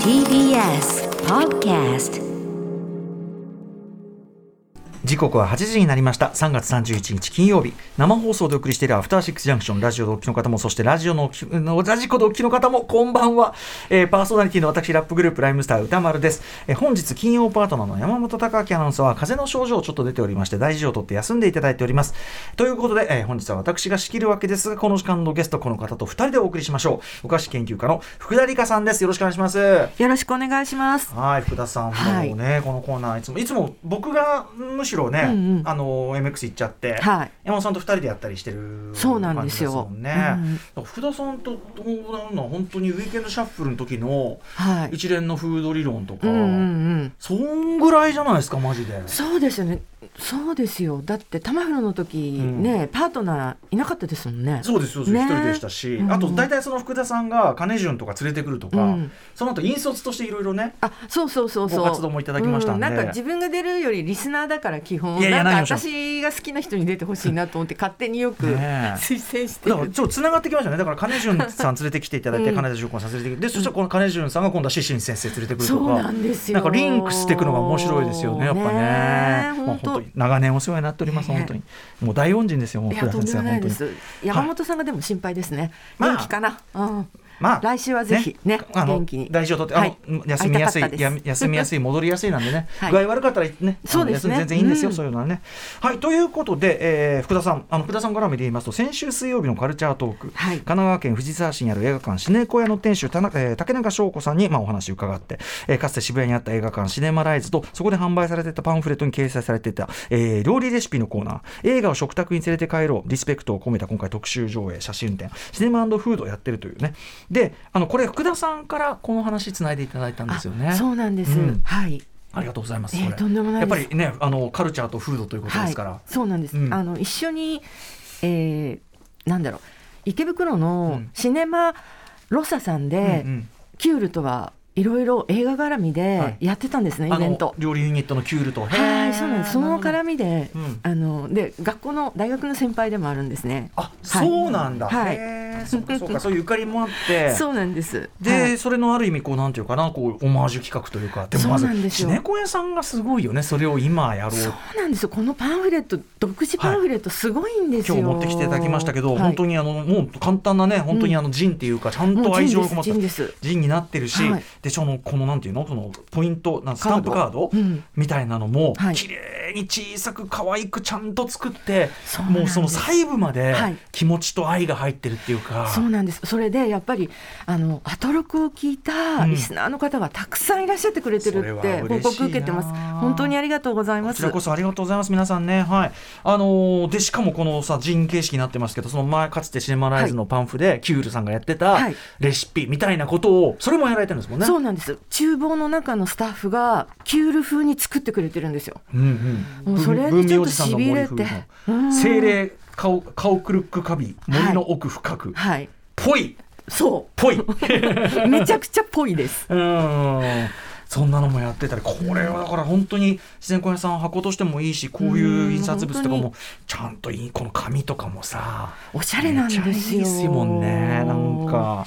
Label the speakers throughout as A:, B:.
A: TBS Podcast
B: 時刻は8時になりました。3月31日金曜日。生放送でお送りしているアフターシックスジャンクション。ラジオ同期の方もそしてラジオののラジコ同期の方もこんばんは、えーパーソナリティの私ラップグループライムスター歌丸です、えー本日金曜パートナーの山本隆明アナウンサーは風邪の症状ちょっと出ておりまして大事をとって休んでいただいております。ということで、えー本日は私が仕切るわけです。がこの時間のゲストこの方と2人でお送りしましょう。お菓子研究家の福田理香さんです。よろしくお願いします。
C: よろしくお願いします。
B: はい、福田さんも
C: はい。
B: ね、このコーナーいつもいつも僕がむしろね、
C: うんうん
B: あの MX 行っちゃって、
C: はい
B: 山本さんと二人でやったりしてる
C: そうなんですよ
B: ね。
C: うん
B: 福田さんとどうなんの本当にウィークエンドシャッフルの時の
C: はい。
B: 一連のフード理論とか、
C: うんうんうん。
B: そんぐらいじゃないですかマジで。
C: そうですよね。そうですよ。だってタマフロの時
B: うん
C: ね、パートナーいなかったですもんね。
B: そうですそうです、
C: ね
B: 一人でしたし、
C: うん
B: あと大体その福田さんが金潤とか連れてくるとか、
C: うん
B: その後引率としていろいろね
C: あ、そうそうそうそう。
B: ご活動もいただきましたんで
C: うなんか自分が出るよりリスナーだから基本。
B: いやいや
C: なんか私が好きな人に出てほしいなと思って勝手によく推薦してる。
B: ちょっとつながってきましたね。だから金潤さん連れてきていただいて、
C: うん。
B: 金田純子さん連れてきて。でそしたらこの金潤さんが今度はシシン先生連れてくるとか。
C: そうなんですよ。
B: なんかリンクしていくのが面白いですよねやっぱね。
C: ねえ
B: まあ
C: 本当。
B: 本当に。長年お世話になっております、本当に。もう大恩人ですよもう
C: いやとんでもないです。山本さんがでも心配ですね。
B: まあ。
C: 元気かな。うん。
B: まあ
C: 来週はぜひね
B: あの
C: 元気に。
B: 大事をとって、あの
C: はい。
B: 休みやすい休みやすい戻りやすいなんでね、
C: はい。
B: 具合悪かったらね。
C: そうですね。
B: 全然いいんですよ、
C: うん。
B: そういうのはね。はいということで、えー福田さんあの福田さん絡みで言いますと先週水曜日のカルチャートーク、
C: はい。
B: 神奈川県藤沢市にある映画館シネコ屋の店主田中、えー竹中翔子さんに、まあ、お話を伺って、えーかつて渋谷にあった映画館シネマライズとそこで販売されていたパンフレットに掲載されていた、えー料理レシピのコーナー。映画を食卓に連れて帰ろう。リスペクトを込めた今回特集上映写真展。シネマフードをやってるというねであのこれ福田さんからこの話つないでいただいたんですよね。
C: あそうなんです。
B: うん。
C: はい。
B: ありがとうございます、
C: えーとんでもない
B: やっぱりねあのカルチャーとフードということですから、
C: はい、そうなんです、
B: うん。
C: あの一緒に、えー、なんだろう。池袋
B: う
C: の
B: ん。
C: シネマロサさんで、
B: うんうん。
C: キュールとはいろいろ映画絡み
B: はい
C: でやってたんですね、
B: あの
C: イベント。
B: 料理ユニットのキュールと
C: はい、そうなんです。その絡
B: み
C: みで、
B: うん
C: あので学校の大学の先輩でもあるんですね。
B: あ、そうなんだ。
C: はい
B: そうかそうかそういうゆかりもあって。
C: そうなんです。
B: で、
C: はい
B: それのある意味こうなんていうかなこうオマージュ企画というかでもまずシネコ屋さんがすごいよねそれを今やろう
C: そうなんですよ。このパンフレット独自パンフレットすごいんですよ。
B: 今日持ってきていただきましたけど、
C: はい
B: 本当にあのもう簡単なね本当にあのジンっていうかちゃんと愛情がこもった
C: ジン
B: になってるし、
C: はい
B: でそのこのなんていうの？そのポイントなんスタンプカード？
C: うん。
B: みたいなのも
C: はい。
B: 綺麗に小さく可愛くちゃんと作って、もうその細部まで
C: はい。
B: 気持ちと愛が入ってるっていうか。
C: そうなんです。それでやっぱりあのアトロクを聞いたリスナーの方がたくさんいらっしゃってくれてるって報告受けてます。本当にありがとうございます。
B: こちらこそありがとうございます。皆さんね。はい。あのーでしかもこのさ人形式になってますけどその前かつてシネマライズのパンフで、キュールさんがやってた
C: はい。
B: レシピみたいなことをそれもやられてるんですもんね
C: そうなんです。厨房の中のスタッフがキュール風に作ってくれてるんですよ。
B: うんうん。
C: もうそれにちょっと痺れて。
B: 精霊顔顔クルックカビ森の奥深く、
C: はい。
B: ぽい。
C: そ
B: ぽい。
C: う。めちゃくちゃぽいです。
B: うん。そんなのもやってたり。これはだから本当に自然小屋さん箱としてもいいしこういう印刷物とか
C: うん
B: もちゃんといいこの紙とかもさ
C: おしゃれなんですよ。
B: いいですもんね。なんか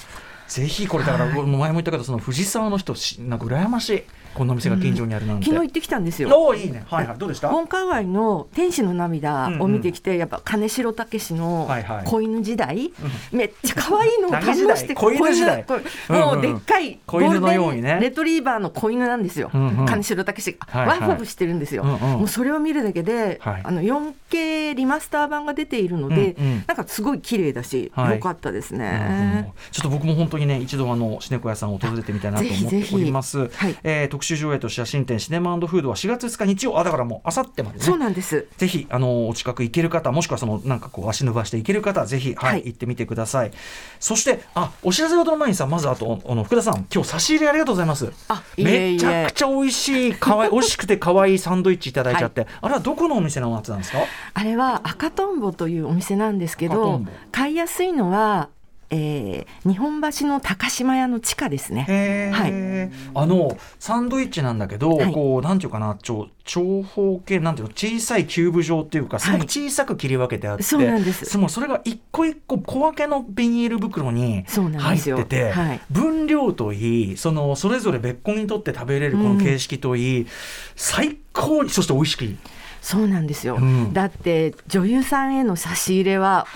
B: ぜひこれだから
C: はい。
B: 前も言ったけどその藤沢の人しなんか羨ましいこの店が近所にあるなんて、
C: 昨日行ってきたんですよ。
B: おおいいね。はいはい。どうでした？
C: 本川湾の天使の涙を見てきて、やっぱ金城武史の子犬時代、めっちゃ可愛いのを堪能して
B: 子犬時代。
C: もうでっかいゴールデンレトリーバーの子犬なんですよ、金城武史が、ワイフォブしてるんですよ、もうそれを見るだけで、
B: はい。
C: あの 4K リマスター版が出ているので、なんかすごい綺麗だし、
B: はい。
C: 良かったです
B: うん
C: ね。
B: ちょっと僕も本当にね一度あのシネコ屋さんを訪れてみたいなと思って
C: ぜひぜひ
B: おります。
C: はい
B: えー特集上映と写真展シネマフードは4月2日日曜。あだからもうあさってまでね。
C: そうなんです。
B: ぜひあのお近く行ける方もしくはそのなんかこう足伸ばして行ける方はぜひ、はい
C: はい。
B: 行ってみてください。そしてあお知らせ事の前にさまずあとあの福田さん今日差し入れありがとうございます。
C: あ
B: めちゃくちゃ美味しいかわい 美味しくて可愛いサンドイッチいただいちゃって、あれはどこのお店のやつなんですか？
C: あれは赤とんぼというお店なんですけど買いやすいのはえー日本橋の高島屋の地下ですね。
B: へー。あのサンドイッチなんだけど、
C: はい。
B: こうなんていうかな長長方形なんていうの小さいキューブ状っていうかすごく小さく切り分けてあって、
C: そうなんです。
B: もうそれが一個一個小分けのビニール袋に入ってて、
C: はい。
B: 分量といいそのそれぞれ別個にとって食べれるこの形式といい、最高にそして美味しくいい。
C: そうなんですよ、
B: うん。
C: だって女優さんへの差し入れは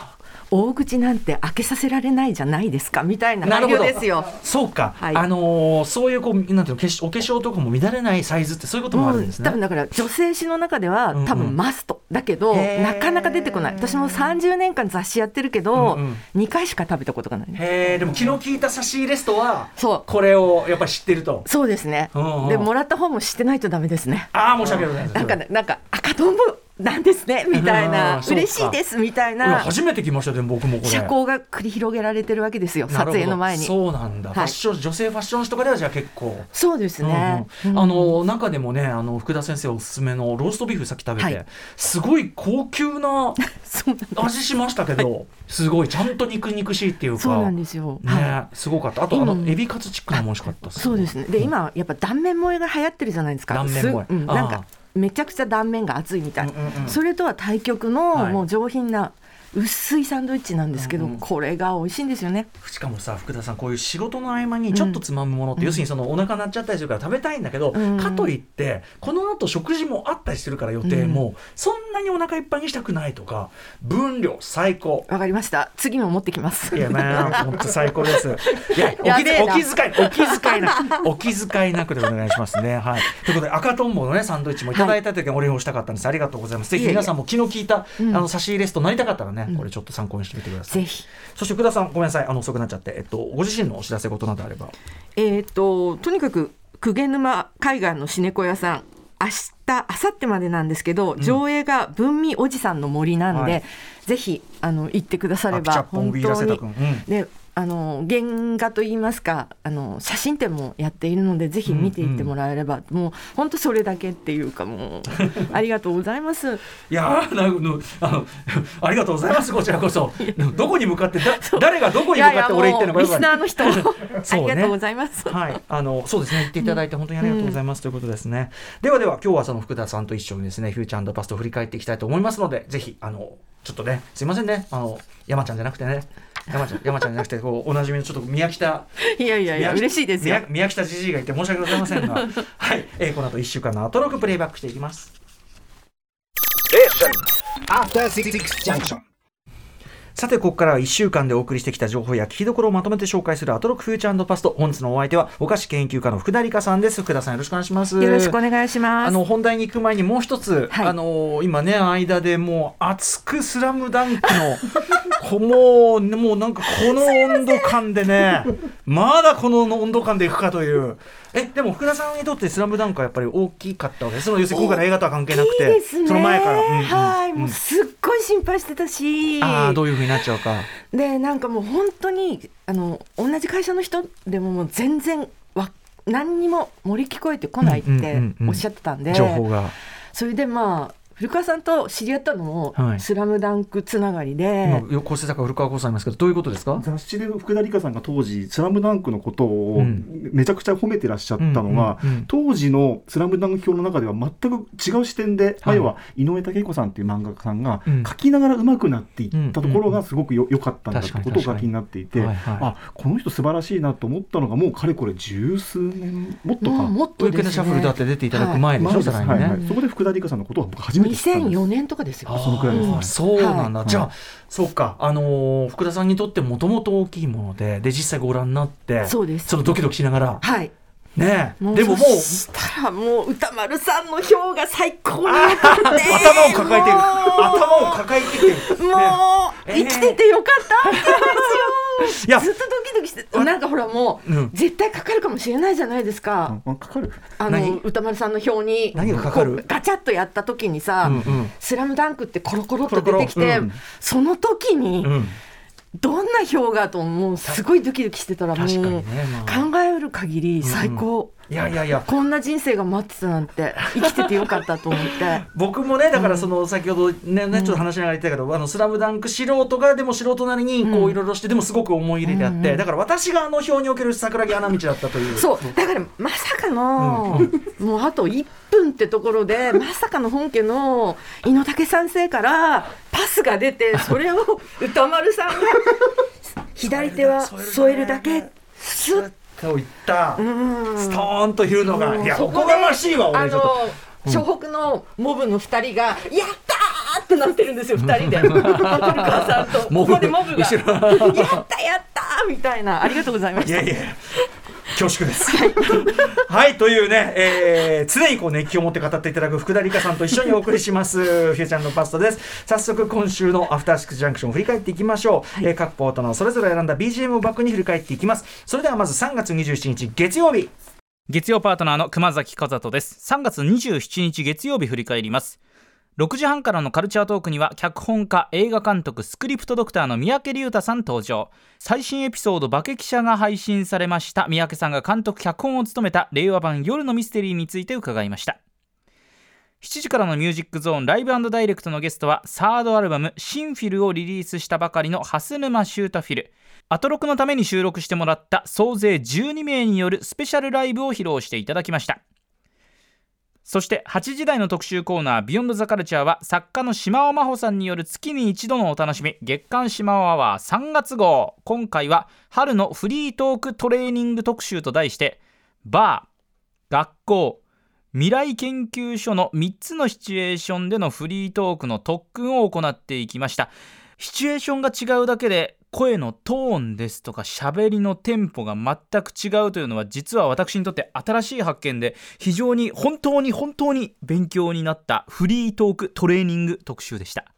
C: 大口なんて開けさせられないじゃないですかみたいな内容ですよ。
B: そうか、
C: はい。
B: あのーそういうこうなんていうのお化粧とかも乱れないサイズってそういうこともあるんですね。
C: 多分だから女性誌の中では
B: うんうん。
C: 多分マストだけど、なかなか出てこない。私も30年間雑誌やってるけど、
B: うんうん。
C: 2回しか食べたことがない
B: へえでも気の利いた差し入れストは
C: そう。
B: これをやっぱり知ってると。
C: そうですね、
B: うんうん。
C: でもらった方も知ってないとダメですね。
B: ああ申し訳ございません。
C: なんかねなんか赤とんぼなんですねみたい
B: うん
C: な嬉しいですみたいな。
B: 初めて来ましたでも僕もこれ。
C: 社交が繰り広げられてるわけですよ撮影の前に。
B: そうなんだ、
C: い。
B: ファッション女性ファッション誌とかではじゃあ結構。
C: そうですね、
B: うんうん。
C: うん。
B: あの中でもねあの福田先生おすすめのローストビーフさっき食べて、
C: はい。
B: すごい高級な 味しましたけど、すごいちゃんと肉肉しいっていうか。
C: そうなんですよ、
B: ね、
C: はい。
B: すごかった。あとあの
C: 今
B: エビカツチックのも美味しかったっ
C: そうですね。で今やっぱ断面萌えが流行ってるじゃないですか。
B: 断面萌え。
C: なんかめちゃくちゃ断面が厚いみたい、
B: うんうんうん。
C: それとは対極の、
B: はい。
C: もう上品な薄いサンドイッチなんですけど、
B: うんうん
C: これが美味しいんですよね
B: しかもさ福田さんこういう仕事の合間にちょっとつまむものって、要するにそのお腹鳴っちゃったりするから食べたいんだけど、
C: うん
B: かといってこの後食事もあったりするから予定も、そんなにお腹いっぱいにしたくないとか分量最高。
C: わかりました次も持ってきます
B: いやね、本当最高です。いや、お気お気遣い、お気遣いなく、お気遣いなくでお願いしますね。はい。ということで、赤とんぼのね、サンドイッチもいただいた時はお礼をしたかったんです。ありがとうございます。ぜひ皆さんも気の利いた、
C: うん
B: あの差し入れストなりたかったらね、これちょっと参考にしてみてください。
C: ぜひ。
B: そして福田さん、ごめんなさい、あの遅くなっちゃって、えっと、ご自身のお知らせ事などあれば。
C: えっ、ととにかく久毛沼海岸のシネコ屋さん明日明後日までなんですけど、上映が文味おじさんの森なんで、
B: はい。
C: ぜひあの行ってくだされば本当に
B: うん。
C: であの原画といいますかあの写真展もやっているのでぜひ見ていってもらえれば、もう本当それだけっていうかもう ありがとうございます。
B: いやあのありがとうございますこちらこそ。どこに向かってだ誰がどこに向かって俺言ってるのか
C: リスナーの人ありがとうございます。
B: はい、あのそうですね。言っていただいて本当にありがとうございます、ということですね。ではでは今日はその福田さんと一緒にですねフューチャーパストを振り返っていきたいと思いますのでぜひあのちょっとねすいませんね。あの山ちゃんじゃなくてね山ちゃん山ちゃんじゃなくてこうおなじみのちょっと宮北
C: いやいやいや
B: 宮
C: 嬉しいですよ
B: 宮。宮北じじいがいて申し訳ございませんが はい、えーこの後1週間のアトロクプレイバックしていきます
D: After Six Junction.
B: さてここからは1週間でお送りしてきた情報や聞きどころをまとめて紹介するアトロックフューチャーパスト。本日のお相手はお菓子研究家の福田理香さんです。福田さんよろしくお願いします。
C: よろしくお願いします。
B: あの本題に行く前にもう一つ、
C: はい。
B: あの今ね間でもう熱くスラムダンクの こもうもうなんかこの温度感でねまだこの温度感でいくかという。えでも福田さんにとってスラムダンクはやっぱり大きかったわけですその要するに今回の映画とは関係なくて。その前から、うんうん
C: はい、
B: うん
C: もうすっごい心配してたし。
B: ああどういうふうになっちゃうか
C: で、なんかもう本当に、あの、同じ会社の人でも、もう全然。わ、何にも盛り聞こえてこないっておっしゃってたんで。
B: 情報が、
C: それで、まあ。古川さんと知り合ったのも、
B: はい。
C: スラムダンクつながりで。
B: 今構成作家古川光さんいますけどどういうことですか？
E: 雑誌で福田理香さんが当時「スラムダンクのことを
B: うん。
E: めちゃくちゃ褒めてらっしゃったのが、当時の「スラムダンク表の中では全く違う視点で、まあ
B: はい
E: 要は井上武彦さんっていう漫画家さんが
B: うん。
E: 書きながら上手くなっていったところがすごくよ良かったんだってことをお書きになっていて、
B: はいはい
E: あこの人素晴らしいなと思ったのがもうかれこれ十数年もっとか。
C: もっ
B: ウ
C: とですね。
B: ィークエンドシャッフルだって出ていただく前でしょ、
E: 前です
B: さらにね、
E: はいはいそこで福田理香さんのことを僕初めて
C: 2004年とかですよ。
E: そのくらいですね。
B: そうなんだ、
E: はい。
B: じゃあそうか。あのー福田さんにとってもともと大きいものでで実際ご覧になって
C: そうです。
B: そのドキドキしながら。
C: はい。
B: ねでももう
C: そしたらもう歌丸さんの票が最高に良かった
B: 頭を抱えてる。頭を抱えてる。
C: もう、
B: えー
C: 生きててよかったってです
B: いや
C: よ。ずっとドキドキして、なんかほらもう、
B: うん。
C: 絶対かかるかもしれないじゃないですか。
E: あかかる。
C: あ
B: 何？
C: の歌丸さんの表に
B: 何がかかる？
C: ガチャッとやった時にさ
B: うんうん「
C: スラムダンクってコロコロっと出てきて
B: うん
C: その時に
B: うん。
C: どんな表がともうすごいドキドキしてたらもう考ええる限り最高、
B: いやいやいや。
C: こんな人生が待ってたなんて生きててよかったと思って。
B: 僕もねだからその先ほどね,、ねちょっと話しながら言ったけど「あのスラムダンク素人がでも素人なりにこういろいろしてでもすごく思い入れであって、だから私があの表における桜木花道だったという。
C: そう。だからまさかの、もうあと1分ってところで まさかの本家の猪竹三世からパスが出てそれを歌丸さんが 左手は添えるだけ。スッ
B: といった
C: うん。
B: ストーンというのがいやおこがましいわ
C: あ
B: 俺ちょっと。
C: の湘北のモブの2人が「やったー!」ってなってるんですよ2人で。古川さんと。ここでモブが「やったやったー!」みたいな。ありがとうございました。
B: いやいや恐縮です。はい、というね、えー常にこう熱気を持って語っていただく福田理香さんと一緒にお送りします、フューチャーのパスタです。早速、今週のアフターシックスジャンクションを振り返っていきましょう。えー各ポートナーそれぞれ選んだ BGM をバックに振り返っていきます。それではまず3月27日月曜日。
F: 月曜パートナーの熊崎和人です3月27日月曜日振り返ります6時半からのカルチャートークには脚本家映画監督スクリプトドクターの三宅龍太さん登場。最新エピソード「化け記者」が配信されました。三宅さんが監督脚本を務めた令和版夜のミステリーについて伺いました。7時からのミュージックゾーンライブダイレクトのゲストはサードアルバム「シンフィル」をリリースしたばかりの蓮沼シュータフィル。アトロクのために収録してもらった総勢12名によるスペシャルライブを披露していただきました。そして8時台の特集コーナー「ビヨンドザカルチャーは作家の島尾真帆さんによる月に一度のお楽しみ月刊島尾アワー3月号。今回は春のフリートークトレーニング特集と題してバー学校未来研究所の3つのシチュエーションでのフリートークの特訓を行っていきました。シチュエーションが違うだけで声のトーンですとか喋りのテンポが全く違うというのは実は私にとって新しい発見で非常に本当に本当に勉強になったフリートークトレーニング特集でした。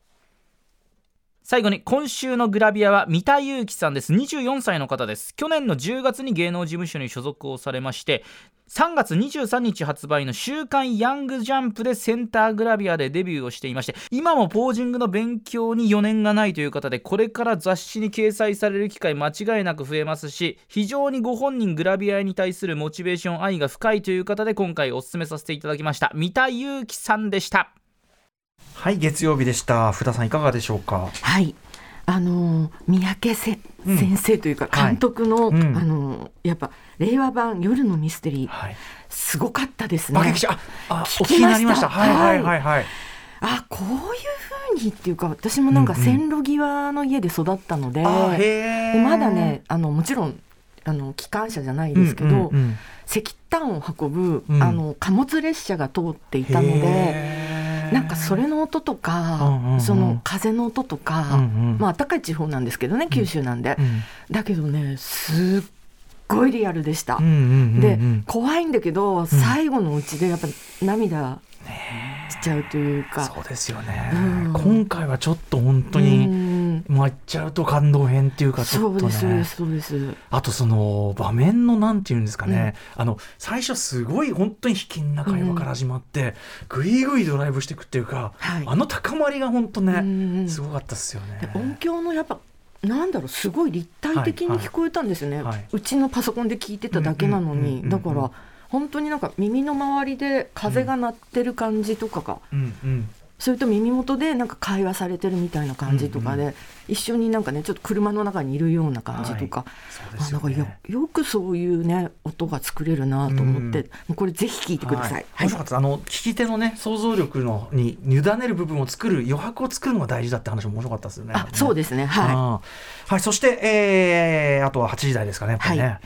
F: 最後に今週のグラビアは三田祐樹さんです。24歳の方です。去年の10月に芸能事務所に所属をされまして3月23日発売の週刊ヤングジャンプでセンターグラビアでデビューをしていまして今もポージングの勉強に余念がないという方でこれから雑誌に掲載される機会間違いなく増えますし非常にご本人グラビアに対するモチベーション愛が深いという方で今回お勧めさせていただきました。三田祐樹さんでした。
B: はい、月曜日でした。福田さんいかがでしょうか？
C: はい。あのー三宅せ、先生というか
B: はい。
C: 監督の、
B: うん。
C: あのーやっぱ令和版夜のミステリー。
B: はい。
C: すごかったですね。
B: あ、聞
C: 聞きました。
B: きになりました。はいはいはい。はい。
C: あこういう風にっていうか私もなんか
B: うんうん。
C: 線路際の家で育ったので,、
B: あへ
C: で
B: ー
C: まだねあのもちろんあの機関車じゃないですけど、
B: うんうんうん。
C: 石炭を運ぶ、
B: うん。
C: あの貨物列車が通っていたのでなんかそれの音とか、
B: うんうんうん。
C: その風の音とか、
B: うんうん。
C: まあ暖かい地方なんですけどね九州なんで、
B: うん。
C: だけどねすっごいリアルでした。
B: うんうんうんうん。
C: で怖いんだけど、最後のうちでやっぱ涙しちゃうというか、
B: そうですよね、
C: うん。
B: 今回はちょっと本当
C: う
B: に
C: ん
B: 参っちゃうと感動編っていうかちょっとね。
C: すそうです。
B: あとその場面のなんていうんですかね、あの最初すごい本当に引きんな会話から始まって、ぐいぐいドライブしていくっていうか、
C: はい。
B: あの高まりが本当
C: う
B: ね、
C: ん
B: すごかったですよね。
C: で。音響のやっぱなんだろうすごい立体的に聞こえたんですよね、
B: はいはい。う
C: ちのパソコンで聞いてただけなの
B: うんうんうんうんうん。
C: にだから本当になんか耳の周りで風が鳴ってる感じとかが、
B: うんうん
C: それと耳元でなんか会話されてるみたいな感じとかで、
B: うん
C: 一緒になんかねちょっと車の中にいるような感じとか、
B: そうで
C: あなんか
B: すよね
C: よよくそういうね音が作れるなと思って、
B: うん
C: もうこれぜひ聞いてください。
B: はい。
C: はい。
B: あの聞き手のね想像力のに委ねる部分を作る余白を作るのが大事だって話も面白かったですよね。
C: あそう
B: す
C: ですね。はい。
B: はい、そして、えー、あとは8時台ですかね、ね。
C: はい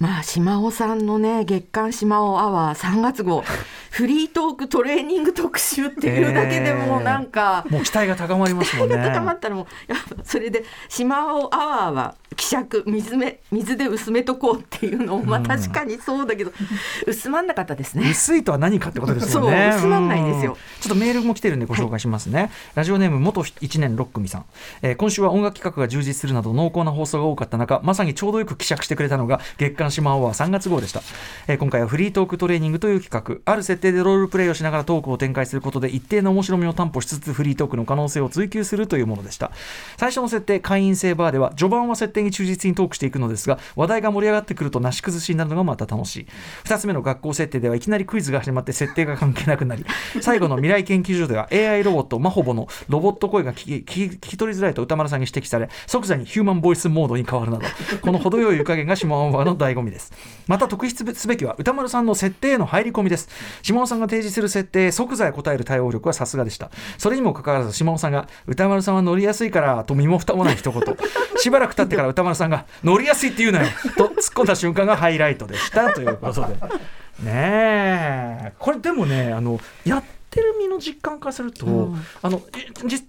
C: まあ島尾さんのね月刊島尾アワー3月号フリートークトレーニング特集っていうだけでもうなんか、
B: もう期待が高まりますもんね。
C: 高まったらもうやっぱそれで島尾アワーは希釈水め水で薄めとこうっていうのもまあ確かにそうだけど、薄まんなかったですね。
B: 薄いとは何かってことですよね。
C: そう薄まんないんですよ
B: うんちょっとメールも来てるんでご紹介しますね。ラジオネーム元一年六組さん、えー今週は音楽企画が充実するなど濃厚な放送が多かった中、まさにちょうどよく希釈してくれたのが月刊島アワー3月号でした、えー今回はフリートークトレーニングという企画、ある設定でロールプレイをしながらトークを展開することで一定の面白みを担保しつつフリートークの可能性を追求するというものでした。最初の設定会員制バーでは序盤は設定に忠実にトークしていくのですが話題が盛り上がってくるとなし崩しになるのがまた楽しい。2つ目の学校設定ではいきなりクイズが始まって設定が関係なくなり最後の未来研究所では AI ロボットマホボのロボット声が聞き聞き取りづらいと歌丸さんに指摘され即座にヒューマンボイスモードに変わるなどこの程よい湯加減がシモンワの醍醐味です。また特筆すべきは歌丸さんの設定への入り込みです。下尾さんが提示する設定へ即座へ答える対応力はさすがでした。それにもかかわらず下尾さんが歌丸さんは乗りやすいからと身も蓋もない一言。しばらく経ってから歌丸さんが乗りやすいって言うなよと突っ込んだ瞬間がハイライトでした。ということで。ねえ。これでもねあのやってる身の実感からすると、
C: うん。
B: あの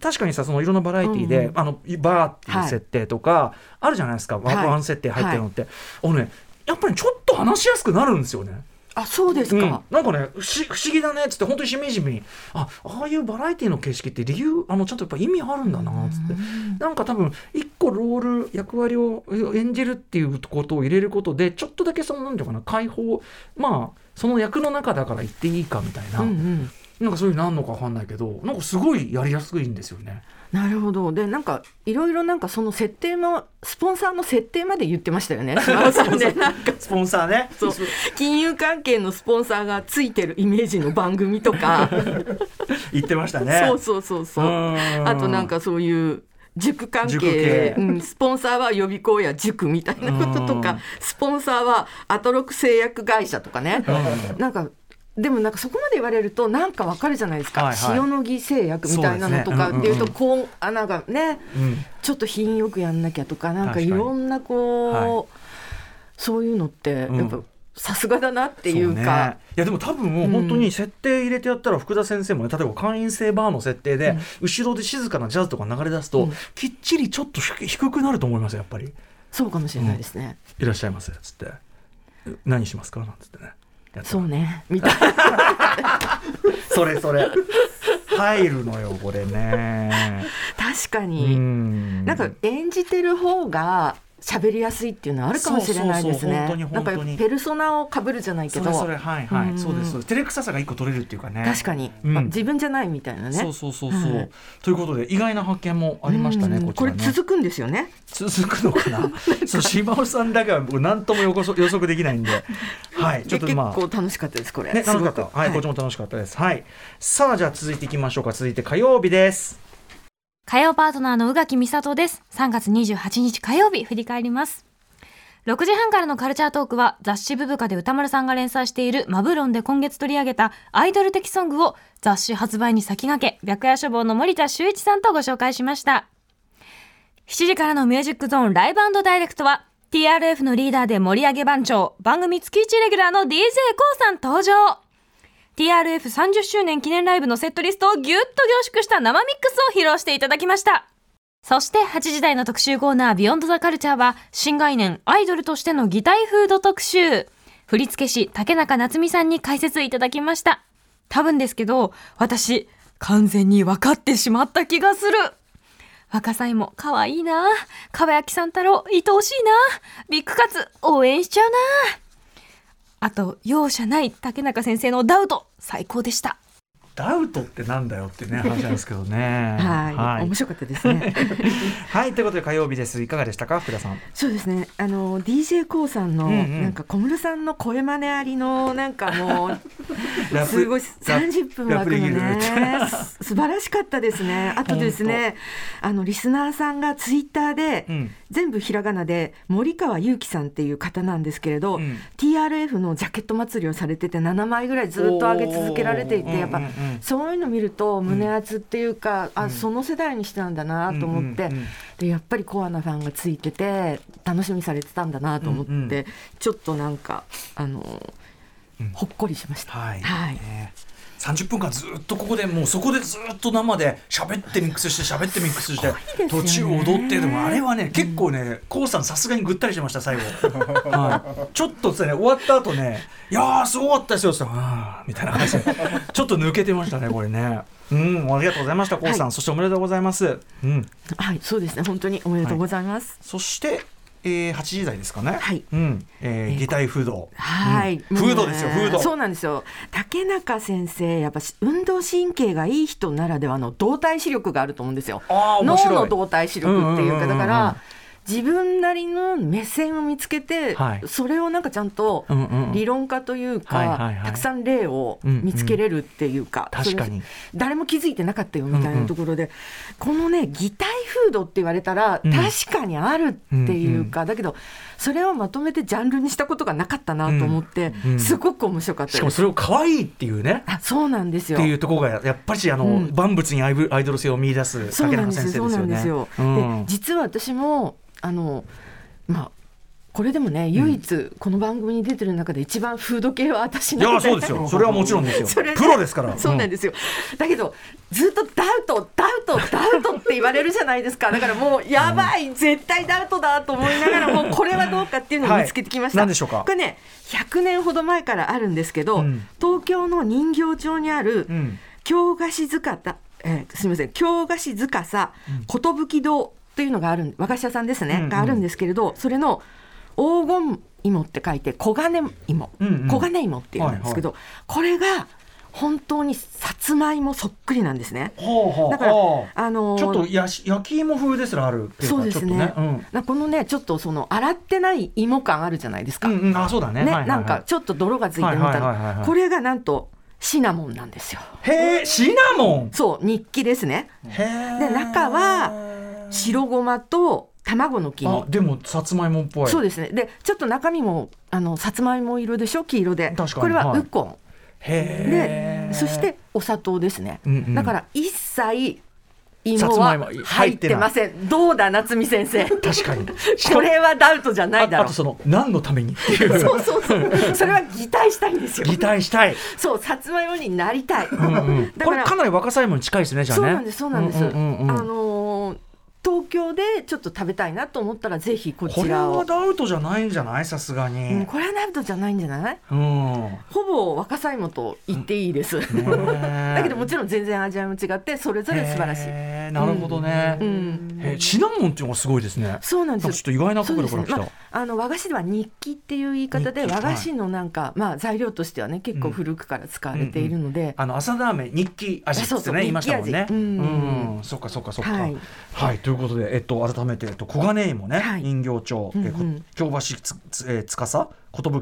B: 確かにさそのいろんなバラエティーで、
C: うんうん
B: あのバーっていう設定とか、あるじゃないですか、ワ
C: はい。
B: ワン設定入ってるのって、あのねやっぱりちょっと話しやすくなるんですよね。
C: あそうです
B: うん。
C: か、
B: なんかね不思不思議だねっつって本当にしみじみ。にあああいうバラエティーの形式って理由あのちゃんとやっぱ意味あるんだなっつって。なんか多分一個ロール役割を演じるっていうことを入れることでちょっとだけそのなんていうかな解放まあその役の中だから言っていいかみたいな、
C: うんうん。
B: なんかそういうのあんのかわかんないけどなんかすごいやりやすいんですよね。
C: なるほど。でなんかいろいろなんかその設定のスポンサーの設定まで言ってましたよね。ねなんか。
B: スポンサーね。
C: そう。金融関係のスポンサーがついてるイメージの番組とか。
B: 言ってましたね。
C: そうそうそうそう。
B: うん。
C: あとなんかそういう塾関係。うん、スポンサーは予備校や塾みたいなことと
B: うん。
C: かスポンサーはアトロク製薬会社とかね。なんかでもなんかそこまで言われるとなんかわかるじゃないですか、
B: はいはい。
C: 塩野義製薬みたいなのとかっていうと
B: うんうん。
C: こうあなんかね
B: うん。
C: ちょっと品よくやんなきゃとかなんかいろんなこう、
B: はい。
C: そういうのって
B: うん。
C: やっぱさすがだなっていうか。
B: ね、いやでも多分もう本当に設定入れてやったら福田先生もね例えば会員制バーの設定で、後ろで静かなジャズとか流れ出すと、
C: うん。
B: きっちりちょっと低低くなると思いますよやっぱり。
C: そうかもしれないですね、「
B: いらっしゃいませ」っつって「何しますか?」なんつってね
C: そうね。みたいな。
B: それそれ。入るのよこれね。う
C: 確かに、
B: ん。
C: なんか演じてる方が喋りやすいっていうのはあるかもしれないですね。なんかペルソナを被るじゃないけど
B: それそれはいはい、
C: うん
B: そうですそうです照れくささが一個取れるっていうかね
C: 確かに、
B: うん
C: まあ自分じゃないみたいなね。
B: そうそうそうそう、
C: はい
B: ということで意外な発見もありましたね、
C: うん
B: こ
C: れ続くんですよね。
B: 続くのかな？そう島尾さんだけは僕何とも予測予測できないんで はいちょっと
C: で
B: まあ
C: 結構楽しかったですこれ。
B: ね、楽しかった。はい、こっちも楽しかったです。はい。さあ、じゃあ続いていきましょうか。続いて火曜日です。
G: 火曜パートナーの宇垣美里です。3月28日火曜日、振り返ります。6時半からのカルチャートークは雑誌ブブカで歌丸さんが連載しているマブロンで今月取り上げたアイドル的ソングを雑誌発売に先駆け、白夜処方の森田修一さんとご紹介しました。7時からのミュージックゾーンライブダイレクトは TRF のリーダーで盛り上げ番長、番組月1レギュラーの DJ コウさん登場。TRF30 周年記念ライブのセットリストをぎゅっと凝縮した生ミックスを披露していただきました。そして8時台の特集コーナービヨンドザカルチャーは新概念アイドルとしての擬態フード特集。振付師竹中夏美さんに解説いただきました。多分ですけど、私完全に分かってしまった気がする。若さいも可愛いな。川焼さん太郎愛おしいな。ビッグカツ応援しちゃうな。あと容赦ない竹中先生のダウト最高でした。
B: ダウトってなんだよってね、話なんですけどね。
C: はい、
B: はい
C: 面。白かったですね。
B: はい、ということで火曜日です。いかがでしたか、福田さん？
C: そうですね。あの DJ コウさんの、
B: うんうん
C: なんか小室さんの声真似ありのなんかもう すごい
B: ラップ
C: 三十分湧くのね。す素晴らしかったですね。あとですね、あのリスナーさんがツイッターで、
B: うん
C: 全部ひらがなで森川祐樹さんっていう方なんですけれど、
B: うん
C: TRF のジャケット祭りをされてて7枚ぐらいずっと上げ続けられていてやっぱ
B: うんうんうん
C: そういうの見ると胸熱っていうか、あその世代にしてなんだなと思って、でやっぱりコアなファンがついてて楽しみされてたんだなと思って、
B: うん。うん。
C: ちょっとなんかあの、ほっこりしました。
B: はい。
C: はい。
B: ね30分間ずっとここでもうそこでずっと生で喋ってミックスして喋ってミックスして、途中踊ってでもあれはね結構ねコウさんさすがにぐったりしてました最後、はい、ちょっとですね終わった後ね「いやーすごかったですよ」ってみたいな感じで。ちょっと抜けてましたねこれね。うんありがとうございましたコウさん、
C: はい。
B: そしておめでとうございます。うん。
C: はい、そうですね。本当におめでとうございます。
B: そしてえー、8時台ですかね。
C: はい
B: うん。えー、
C: えー
B: 擬態フード。
C: はい、
B: うんフードですよ、フード。
C: そうなんですよ竹中先生やっぱし運動神経がいい人ならではの動体視力があると思うんですよ
B: あー面
C: 脳
B: 白い
C: の動体視力っていうか
B: うんうんうんうん
C: だから自分なりの目線を見つけて、
B: はい。
C: それをなんかちゃんと
B: うんうんうん。
C: 理論化というか、たくさん例を見つけれるっていうか、
B: うんうん確かに。
C: 誰も気づいてなかったよみたいなところで、このね擬態フードって言われたら、
B: うん。
C: 確かにあるっていうか、だけどそれをまとめてジャンルにしたことがなかったなと思って、
B: うんうん
C: すごく面白かったです。
B: しかもそれを可愛いっていうね。
C: あそうなんですよ。
B: っていうところがやっぱりあの、
C: うん。
B: 万物にアイドル性を見出す
C: そう
B: 竹中
C: なんですよ。そう
B: 先生ですよね。
C: なんですよ。
B: うん。
C: で実は私もあのまあこれでもね唯一この番組に出てる中で一番フード系は私
B: い
C: なので。
B: やそうですよ。それはもちろんですよ。プロですから。
C: そうなんですよ、だけどずっとダウトダウトダウトって言われるじゃないですか。だからもうやばい、絶対ダウトだと思いながら もうこれはどうかっていうのを見つけてきました、
B: はい。何でしょうか？
C: これね100年ほど前からあるんですけど、
B: うん。
C: 東京の人形町にある
B: うん。
C: 京菓子塚田、えーすみません京菓子塚さ寿堂というのがある和菓子屋さんですね、
B: うんうん
C: があるんですけれどそれの黄金芋って書いて黄金芋、
B: うんうん
C: 黄金芋っていうんですけど、これが本当にさつまいもそっくりなんですね。
B: ほうほう
C: だから
B: あ
C: のー
B: ちょっとやし焼き芋風ですらあるっていうか
C: そうですね
B: ちょっとね。
C: なこのねちょっとその洗ってない芋感あるじゃないですか。
B: うん、うんうん、あそうだね。
C: ね、
B: はいはいはい
C: なんかちょっと泥がついてるみたい
B: はいはいはいはいは
C: ないこれがなんとシナモンなんですよ。
B: へえシナモン。
C: そう日記ですね。
B: へえ。
C: で中は白ごまと卵の黄
B: あ
C: 身。
B: でもさつまいもっぽい。
C: そうですね。でちょっと中身もあのさつまいも色でしょ？黄色で。
B: 確かに
C: これは
B: はい
C: ウコン。
B: へえ。
C: でそしてお砂糖ですね。
B: うんうん
C: だから一切芋は
B: 入
C: 入ってません。どうだ夏美先生？
B: 確かに。
C: これはダウトじゃないだろう
B: ああと。その何のために？っていう。
C: そうそうそう。それは擬態したいんですよ。
B: 擬態したい。
C: そうさつまいもになりたい。
B: うんうんこれかなり若さいもに近いですねじゃあね。
C: そうなんですそうなんです。
B: うんうんうんうん
C: あのー東京でちょっと食べたいなと思ったらぜひこ
B: これ
C: ちらを。
B: は。ダウトじゃないんじゃない？さすが
C: うん、
B: に。
C: これはダウトじゃないんじゃない？
B: うん。
C: ほぼ若さ芋と言っていいです、
B: だ
C: だけどもちろん全然味わいも違ってそれぞれ素晴らしい、
B: なるほどね。
C: うん、
B: シナモンっていうのがすごいですね。
C: そうなんです。
B: なんかちょっと意外なところから来た。
C: ねまあ、あの和菓子では日記っていう言い方で和菓子のなんか、まあ、材料としてはね結構古くから使われているので、
B: あの朝ラーメン日記味っつ
C: そうそう
B: いましたもんね。
C: うん。
B: うん。そっかそっかそっか。
C: は
B: はいい。ということでえっと改めてえっと小金井もね、
C: はい。
B: 人形町、
C: うんうん。
B: 京橋つつえー司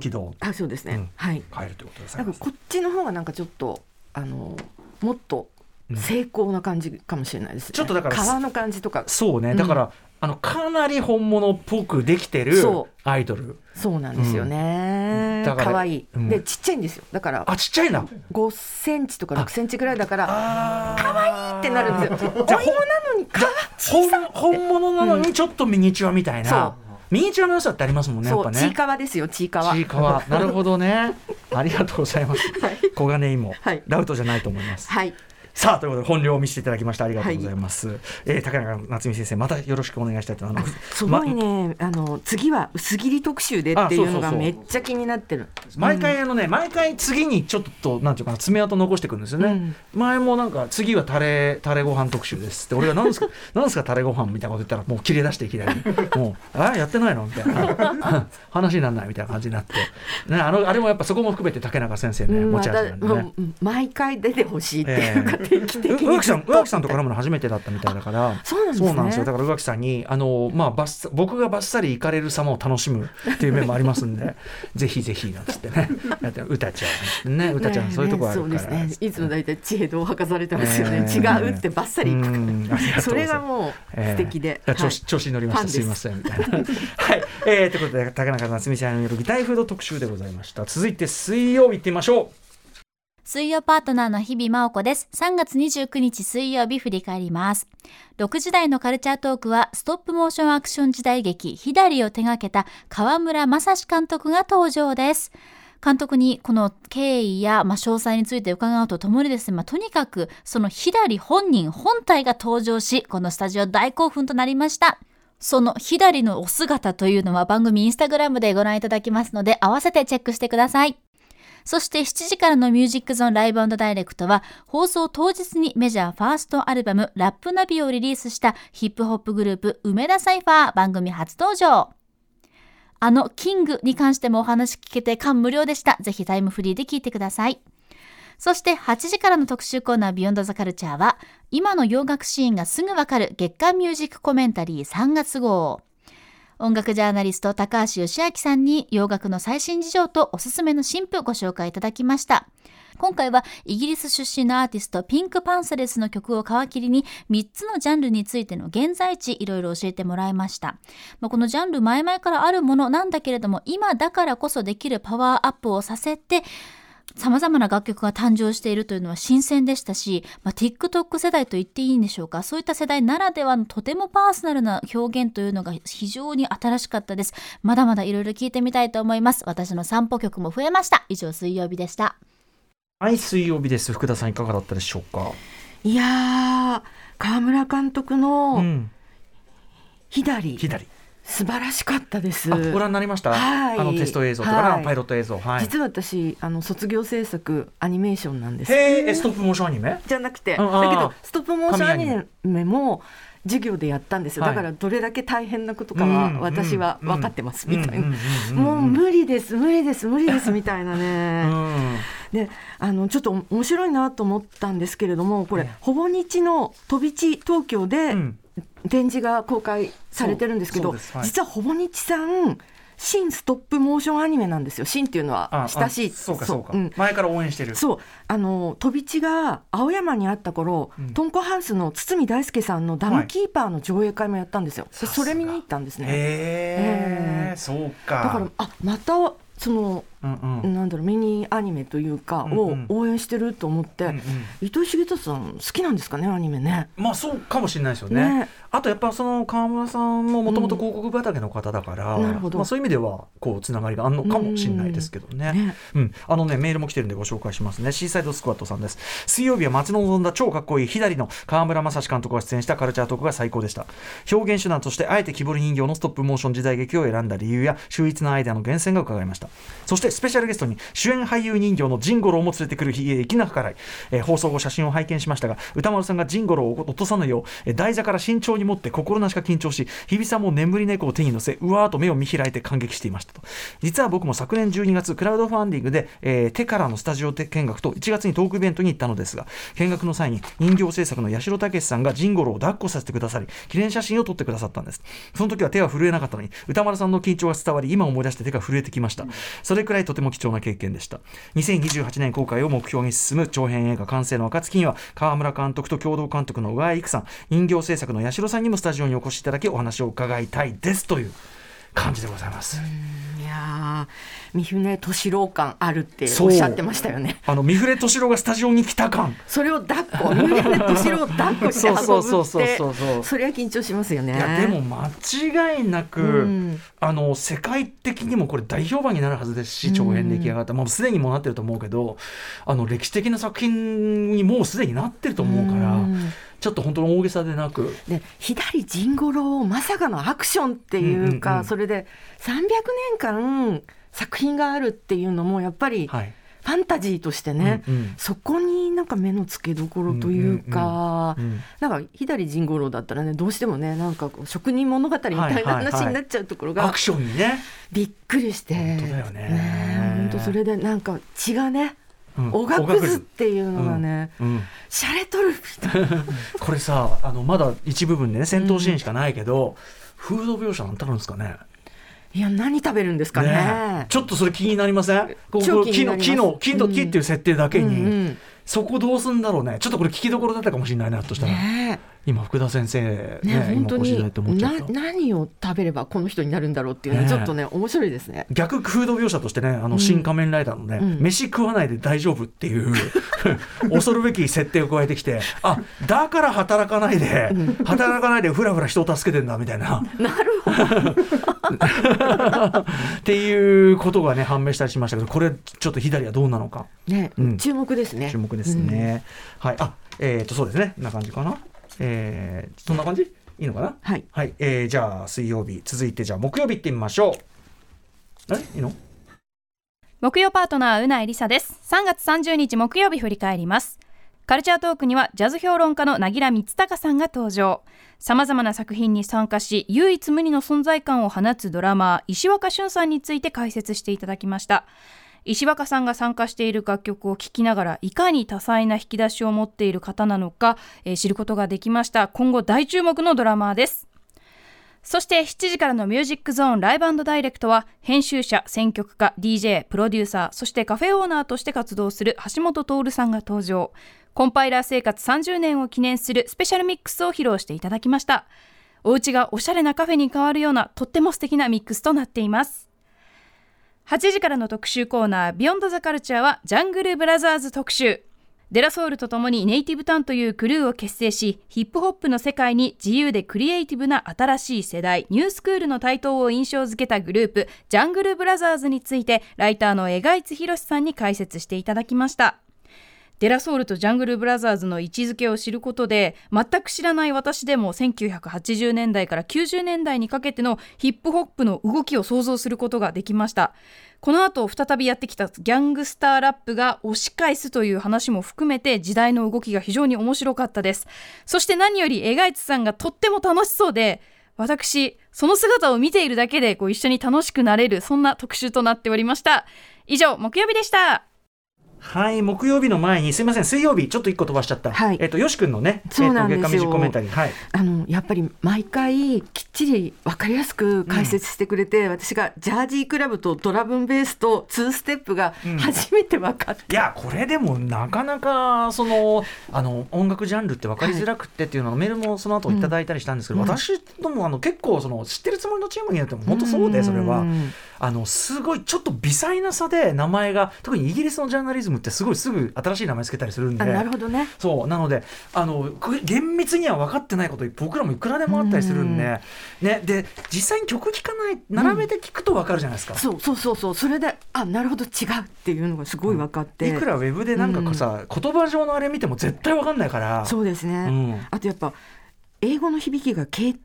B: 寿堂。
C: あそうですね、
B: うん。
C: はい。
B: 帰るということです。
C: なんかこっちの方がなんかちょっとあのもっと精巧な感じかもしれないですね、
B: ちょっとだから
C: 皮の感じとか。
B: そうね、
C: うん
B: だからあのかなり本物っぽくできてる
C: そ
B: アイドル。
C: そうなんですよね、可愛い。
B: うん。
C: でちっちゃいんですよ。だから
B: あちっちゃいな。
C: 5センチとか6センチぐらいだから
B: あ
C: 可愛いってなるんですよ。お芋なのに皮
B: 本本物なのにちょっとミニチュアみたいな。
C: そう。
B: ミニチュアの良さってありますもんねやっぱね。
C: そうちいかわですよちいかわ。
B: ちいかわ。なるほどね。ありがとうございます。小金井も、
C: はい。
B: ダウトじゃないと思います。
C: はい
B: さあということで本領を見せていただきましてありがとうございます。えー竹中夏美先生またよろしくお願いしたいと思います。
C: すごいね、あの次は薄切り特集でっていうのがめっちゃ気になってる
B: 毎回あのね、毎回次にちょっとなんていうかな爪痕残していくんですよね、
C: うん。
B: 前もなんか次はタレタレご飯特集ですって。俺が何ですか 何ですかタレご飯みたいなこと言ったらもう切れ出していきなり。もうあやってないのみたいな。話にならないみたいな感じになって、ね、あのあれもやっぱそこも含めて竹中先生ね、
C: うん
B: 持ち味なんでね。
C: ま毎回出てほしいっていうか、
B: え
C: 定期的に
B: う 宇垣さん、宇垣さんと絡むの初めてだったみたいだから。
C: そうなんですね
B: そうなんですよ。だから宇垣さんに、あの、まあ、バッサ、僕がバッサリ行かれる様を楽しむっていう面もありますんで。ぜひぜひなんつってね。やって、歌ちゃん、ね、歌ちゃん、そういうとこあるから。
C: そうですねいつも大体知恵度を吐かされてますよね、
B: えー
C: 違うってばっさりそれがもう素敵で、
B: えー調子調子に乗りました。すいませんみたいな。はい、えー、ということで竹中夏美さんによる擬態フード特集でございました。続いて水曜日行ってみましょう。
H: 水曜パートナーの日々真央子です。3月29日水曜日振り返ります。6時台のカルチャートークはストップモーションアクション時代劇ヒダリを手掛けた河村正史監督が登場です。監督にこの経緯や、まあ、詳細について伺うとともにですね、まあ、とにかくそのヒダリ本人本体が登場し、このスタジオ大興奮となりました。そのヒダリのお姿というのは番組インスタグラムでご覧いただきますので、合わせてチェックしてください。そして7時からのミュージックゾーンライブダイレクトは放送当日にメジャーファーストアルバムラップナビをリリースしたヒップホップグループ梅田サイファー番組初登場。あのキングに関してもお話聞けて感無量でした。ぜひタイムフリーで聞いてください。そして8時からの特集コーナービヨンドザカルチャーは今の洋楽シーンがすぐわかる月間ミュージックコメンタリー3月号。音楽ジャーナリスト高橋義明さんに洋楽の最新事情とおすすめの新譜ご紹介いただきました。今回はイギリス出身のアーティストピンクパンサレスの曲を皮切りに3つのジャンルについての現在地いろいろ教えてもらいました。まあ、このジャンル前々からあるものなんだけれども今だからこそできるパワーアップをさせて様々な楽曲が誕生しているというのは新鮮でしたし、まあ、TikTok 世代と言っていいんでしょうか。そういった世代ならではのとてもパーソナルな表現というのが非常に新しかったです。まだまだいろいろ聞いてみたいと思います。私の散歩曲も増えました。以上水曜日でした。
B: はい水曜日です。福田さんいかがだったでしょうか？
C: いやー川村監督
B: う
C: の
B: ん。
C: 左、
B: 左
C: 素晴らしかったです。
B: あご覧になりました、
C: はい。
B: あのテスト映像とかな、
C: はい。
B: パイロット映像。はい。
C: 実は私あの卒業制作アニメーションなんです。
B: へえストップモーションアニメ？
C: じゃなくて、
B: うん
C: だけどストップモーションアニメも授業でやったんですよ、
B: はい
C: だからどれだけ大変なことか
B: うん
C: は私は分かってます。みたいな、もう無理です。無理です。無理です。みたいな
B: う
C: ね、
B: ん。
C: であのちょっと面白いなと思ったんですけれどもこれ、
B: ええ。
C: ほぼ日の飛び地東京で
B: うん
C: 展示が公開されてるんですけど、
B: はい。
C: 実はほぼ日さん新ストップモーションアニメなんですよ。新っていうのは
B: あ
C: 親しい。
B: あそうかそう。か、
C: ん。
B: 前から応援してる。
C: そう。あの飛び地が青山にあった頃、
B: うん。
C: トンコハウスの堤大輔さんのダムキーパーの上映会もやったんですよ、で
B: さすが。
C: それ見に行ったんですね。
B: へえ
C: ええ
B: そうか。
C: だからあまたその
B: うんうん。
C: なんだろうミニアニメというかを
B: うんうん。
C: 応援してると思って、
B: うんうん。
C: 糸井重里さん好きなんですかねアニメね。
B: まあそうかもしれないですよね。
C: ね。
B: あとやっぱその川村さんももともと広告畑の方だから、
C: なるほど。
B: まあ、そういう意味ではこうつながりがあるのかもしれないですけどね。
C: ね
B: うん、あのねメールも来てるんでご紹介しますね。シーサイドスクワットさんです。水曜日は待ち望んだ超かっこいい左の川村正史監督が出演したカルチャートークが最高でした。表現手段としてあえて木彫り人形のストップモーション時代劇を選んだ理由や秀逸なアイデアの源泉が伺いました。そしてスペシャルゲストに主演俳優人形のジンゴロウも連れてくる日粋な計らい、えー放送後写真を拝見しましたが歌丸さんがジンゴロウを落とさぬよう、え台座から慎重に持って心なしか緊張し日比さんも眠り猫を手に乗せうわーと目を見開いて感激していましたと。実は僕も昨年12月クラウドファンディングで、えー手からのスタジオ見学と1月にトークイベントに行ったのですが見学の際に人形制作の八代武さんがジンゴロウを抱っこさせてくださり記念写真を撮ってくださったんです。その時は手は震えなかったのに歌丸さんの緊張が伝わり今思い出して手が震えてきました。それくらいとても貴重な経験でした。2028年公開を目標に進む長編映画完成の暁には川村監督と共同監督の小川育さん人形制作の八代さんにもスタジオにお越しいただきお話を伺いたいです。という感じでございます。
C: いや三船敏郎感あるっておっしゃってましたよね。
B: あの三船敏郎がスタジオに来た感
C: それを抱っこ三船敏郎を抱っこして運ぶって
B: そうそうそうそうそう。
C: それは緊張しますよね。
B: いやでも間違いなく、
C: うん。
B: あの世界的にもこれ大評判になるはずですし長編出来上がった、もうすでにもうなってると思うけどあの歴史的な作品にもうすでになってると思うから、
C: うん。
B: ちょっと本当に大げさでなく。
C: で左陣五郎まさかのアクションっていうか、
B: うんうんうん
C: それで300年間作品があるっていうのもやっぱりフ
B: はい、
C: ァンタジーとしてね、
B: うんうん。
C: そこになんか目の付けどころというか、
B: うんうんうん。
C: なんか左陣五郎だったらねどうしてもねなんか職人物語みたいな
B: はいはいはい。
C: 話になっちゃうところが
B: アクションにね、
C: びっくりして
B: 本当だよね。
C: え本当それでなんか血がね
B: うん。
C: おがくずっていうのがね、
B: うん。
C: しゃれとるみたいな。
B: これさあのまだ一部分でね戦闘シーンしかないけど、フード描写なんてあるんですかね
C: いや何食べるんですかね。
B: ねえ。ちょっとそれ気になりません？こ
C: 超
B: う木の木の木の木っていう設定だけに、
C: うんうん。
B: そこどうすんだろうね。ちょっとこれ聞きどころだったかもしれないなとしたら、
C: ね
B: 今福田先生ね
C: えね本当に何を食べればこの人になるんだろうっていうのはちょっとね面白いですね。
B: 逆フード描写としてねあの新仮面ライダーのね、
C: うん。
B: 飯食わないで大丈夫っていう 恐るべき設定を加えてきてあだから働かないで働かないでふらふら人を助けてんだみたいな。
C: なるほど。
B: っていうことがね判明したりしましたけどこれちょっと左はどうなのか。
C: ね、
B: うん。
C: 注目ですね。
B: 注目ですね、はい。あえっ、とそうですね。な感じかなえー、そんな感じ？いいのかな？
C: はい。
B: はい、えー、じゃあ水曜日続いてじゃあ木曜日行ってみましょう。え？いいの？
I: 木曜パートナーうないりさです。3月30日木曜日振り返ります。カルチャートークにはジャズ評論家のなぎら光隆さんが登場。さまざまな作品に参加し唯一無二の存在感を放つドラマー石若俊さんについて解説していただきました石若さんが参加している楽曲を聴きながらいかに多彩な引き出しを持っている方なのか、えー知ることができました今後大注目のドラマーですそして7時からのミュージックゾーンライブダイレクトは編集者、選曲家、DJ、プロデューサー、そしてカフェオーナーとして活動する橋本徹さんが登場。コンパイラー生活30年を記念するスペシャルミックスを披露していただきました。お家がおしゃれなカフェに変わるようなとっても素敵なミックスとなっています。8時からの特集コーナービヨンドザカルチャーはジャングルブラザーズ特集。デラソウルと共にネイティブタンというクルーを結成し、ヒップホップの世界に自由でクリエイティブな新しい世代、ニュースクールの台頭を印象づけたグループ、ジャングルブラザーズについて、ライターの江賀津博さんに解説していただきました。デラソウルとジャングルブラザーズの位置づけを知ることで全く知らない私でも1980年代から90年代にかけてのヒップホップの動きを想像することができました。この後再びやってきたギャングスターラップが押し返すという話も含めて時代の動きが非常に面白かったです。そして何より江賀津さんがとっても楽しそうで私その姿を見ているだけでこう一緒に楽しくなれるそんな特集となっておりました。以上木曜日でした。
B: はい、木曜日の前に、すみません、水曜日、ちょっと一個飛ばしちゃった。
C: はい。
B: えっと、よし君のね、
C: そうなんですよ。
B: えはい。
C: あのやっぱり毎回きっちり分かりやすく解説してくれて、私がジャージークラブとドラムンベースとツーステップが初めて分かって、
B: いやこれでもなかなかそのあの音楽ジャンルって分かりづらくってっていうのをメールもその後いただいたりしたんですけど、
C: うん。
B: 私どもあの結構その知ってるつもりのチームによっても本当そうでそれは。
C: うん
B: あのすごいちょっと微細な差で名前が特にイギリスのジャーナリズムってすごいすぐ新しい名前つけたりするんで。
C: あなるほどね。
B: そうなのであのく厳密には分かってないこと僕らもいくらでもあったりするんで、ね、で実際に曲聴かない並べて聴くと分かるじゃないですか。
C: そうそうそうそう。それであなるほど違うっていうのがすごい分かって、
B: いくらウェブでなんかさ、言葉上のあれ見ても絶対分かんないから。
C: そうですね、
B: うん。
C: あとやっぱ英語の響きが k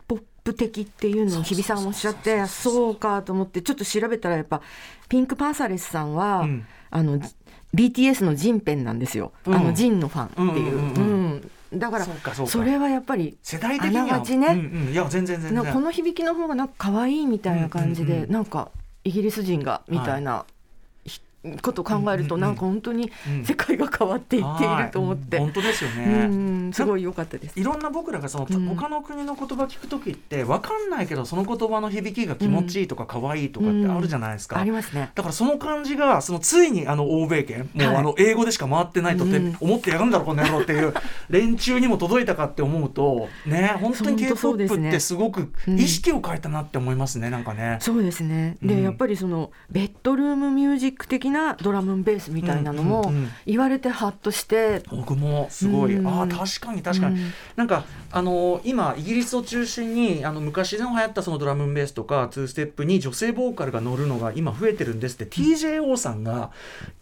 C: p 的っていうのを日比さんおっしゃってそうかと思ってちょっと調べたらやっぱピンクパンサレスさんは、
B: うん。
C: あの BTS のジンペンなんですよ、
B: うん。
C: あのジンのファンっていう,、
B: うん
C: だから
B: そ
C: れはやっぱり
B: 世代的には。
C: あながちね。
B: うんうん、いや全然全然。
C: この響きの方がなんか可愛いみたいな感じで、
B: うんうんうん
C: なんかイギリス人がみたいな、ひことを考えると、なんか本当に
B: うん
C: 世界が変わっていっていると思って、
B: はい本当ですよ
C: う
B: ね、
C: んすごい良かったです。
B: いろんな僕らがその、
C: うん
B: 他の国の言葉聞く時って分かんないけどその言葉の響きが気持ちいいとか可愛いとかってあるじゃないですか、
C: ありますね。
B: だからその感じがそのついにあの欧米圏もう
C: はい
B: あの英語でしか回ってないとって
C: うん
B: 思ってやがんだろこの野郎っていう連中にも届いたかって思うとね 本当に
C: 本当そうです
B: K-POP
C: ね
B: ってすごく
C: うん
B: 意識を変えたなって思いますねなんかね。
C: そうですね。で、
B: うん
C: やっぱりそのベッドルームミュージック的なドラムンベースみたいなのも言われてハッとして、
B: 僕もすごい、
C: うん。
B: ああ確かに確かに、
C: うん。
B: なんかあの今イギリスを中心にあの昔の流行ったそのドラムンベースとかツーステップに女性ボーカルが乗るのが今増えてるんですって、TJO さんが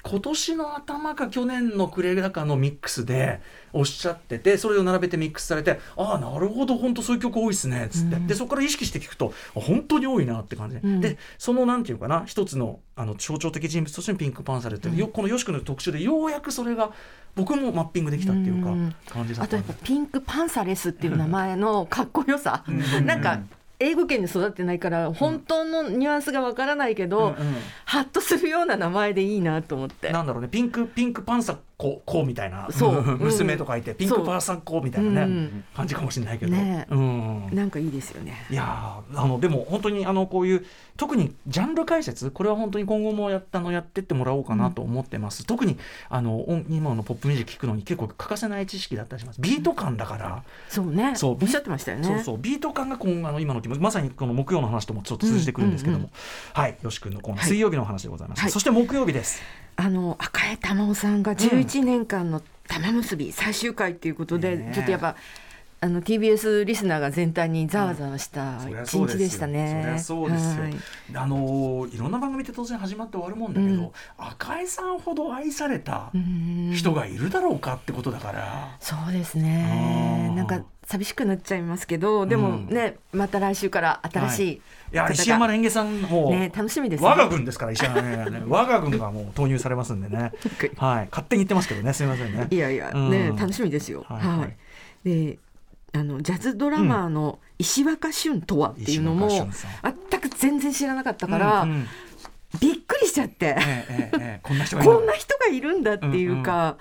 B: 今年の頭か去年の暮れ高のミックスでおっしゃっててそれを並べてミックスされてああなるほど本当そういう曲多いっすねっつって、
C: うん。
B: でそこから意識して聞くとあ本当に多いなって感じ。で、
C: うん。
B: でそのなんていうかな一つのあの象徴的人物としてのピンクパンサルって、よこのよし君の特集でようやくそれが僕もマッピングできたっていうか
C: うん。
B: 感じだったんで
C: あとやっぱピンクパンサレスっていう名前のかっこよさ、
B: うん。
C: なんか英語圏に育ってないから本当のニュアンスがわからないけど、
B: うんうん。
C: ハッとするような名前でいいなと思って。
B: なんだろうねピンクピンクパンサココみたいな。
C: そう。ん
B: 娘と書いてピンクパンサコみたいなね、
C: う。ん
B: 感じかもしれないけど、
C: ね。
B: うん。
C: なんかいいですよね。
B: いやーあのでも本当にあのこういう特にジャンル解説これは本当に今後もやったのやってってもらおうかなと思ってます、特にあの音今のポップミュージック聞くのに結構欠かせない知識だったりします。ビート感だから、
C: そうね。
B: そう
C: おっしゃってましたよね。
B: そうそう。ビート感が今あの今の気持ちまさにこの木曜の話ともちょっと通じてくるんですけども、
C: うん。うん。
B: はい。よし君のコーナー、
C: はい。
B: 水曜日の話でございました、
C: はい。
B: そして木曜日です
C: あの赤江玉緒さんが11年間の玉結び最終回っていうことで、ちょっとやっぱあの TBS リスナーが全体にざわざわした一日でしたね。
B: そうですよ。
C: はい。
B: あのーいろんな番組って当然始まって終わるもんだけど、
C: うん。
B: 赤井さんほど愛された
C: うん
B: 人がいるだろうかってことだから、
C: そうですね。なんか寂しくなっちゃいますけど、でもね、また来週から新しい
B: い。や
C: 方が
B: 石山レンゲさんも、
C: ね楽しみですね。
B: 我が軍ですから石山レンゲがね。我が軍がもう投入されますんでね。はい。勝手に言ってますけどね。すみませんね。
C: いやいや、
B: うん。
C: ね楽しみですよ。
B: は
C: はいい、
B: はい。
C: で、あのジャズドラマーの石若俊とはっていうのも、
B: 石若俊さ
C: 全く全然知らなかったから、
B: うんうん。
C: びっくりしちゃって、
B: えええ こんな人がいる
C: こんだっていうか、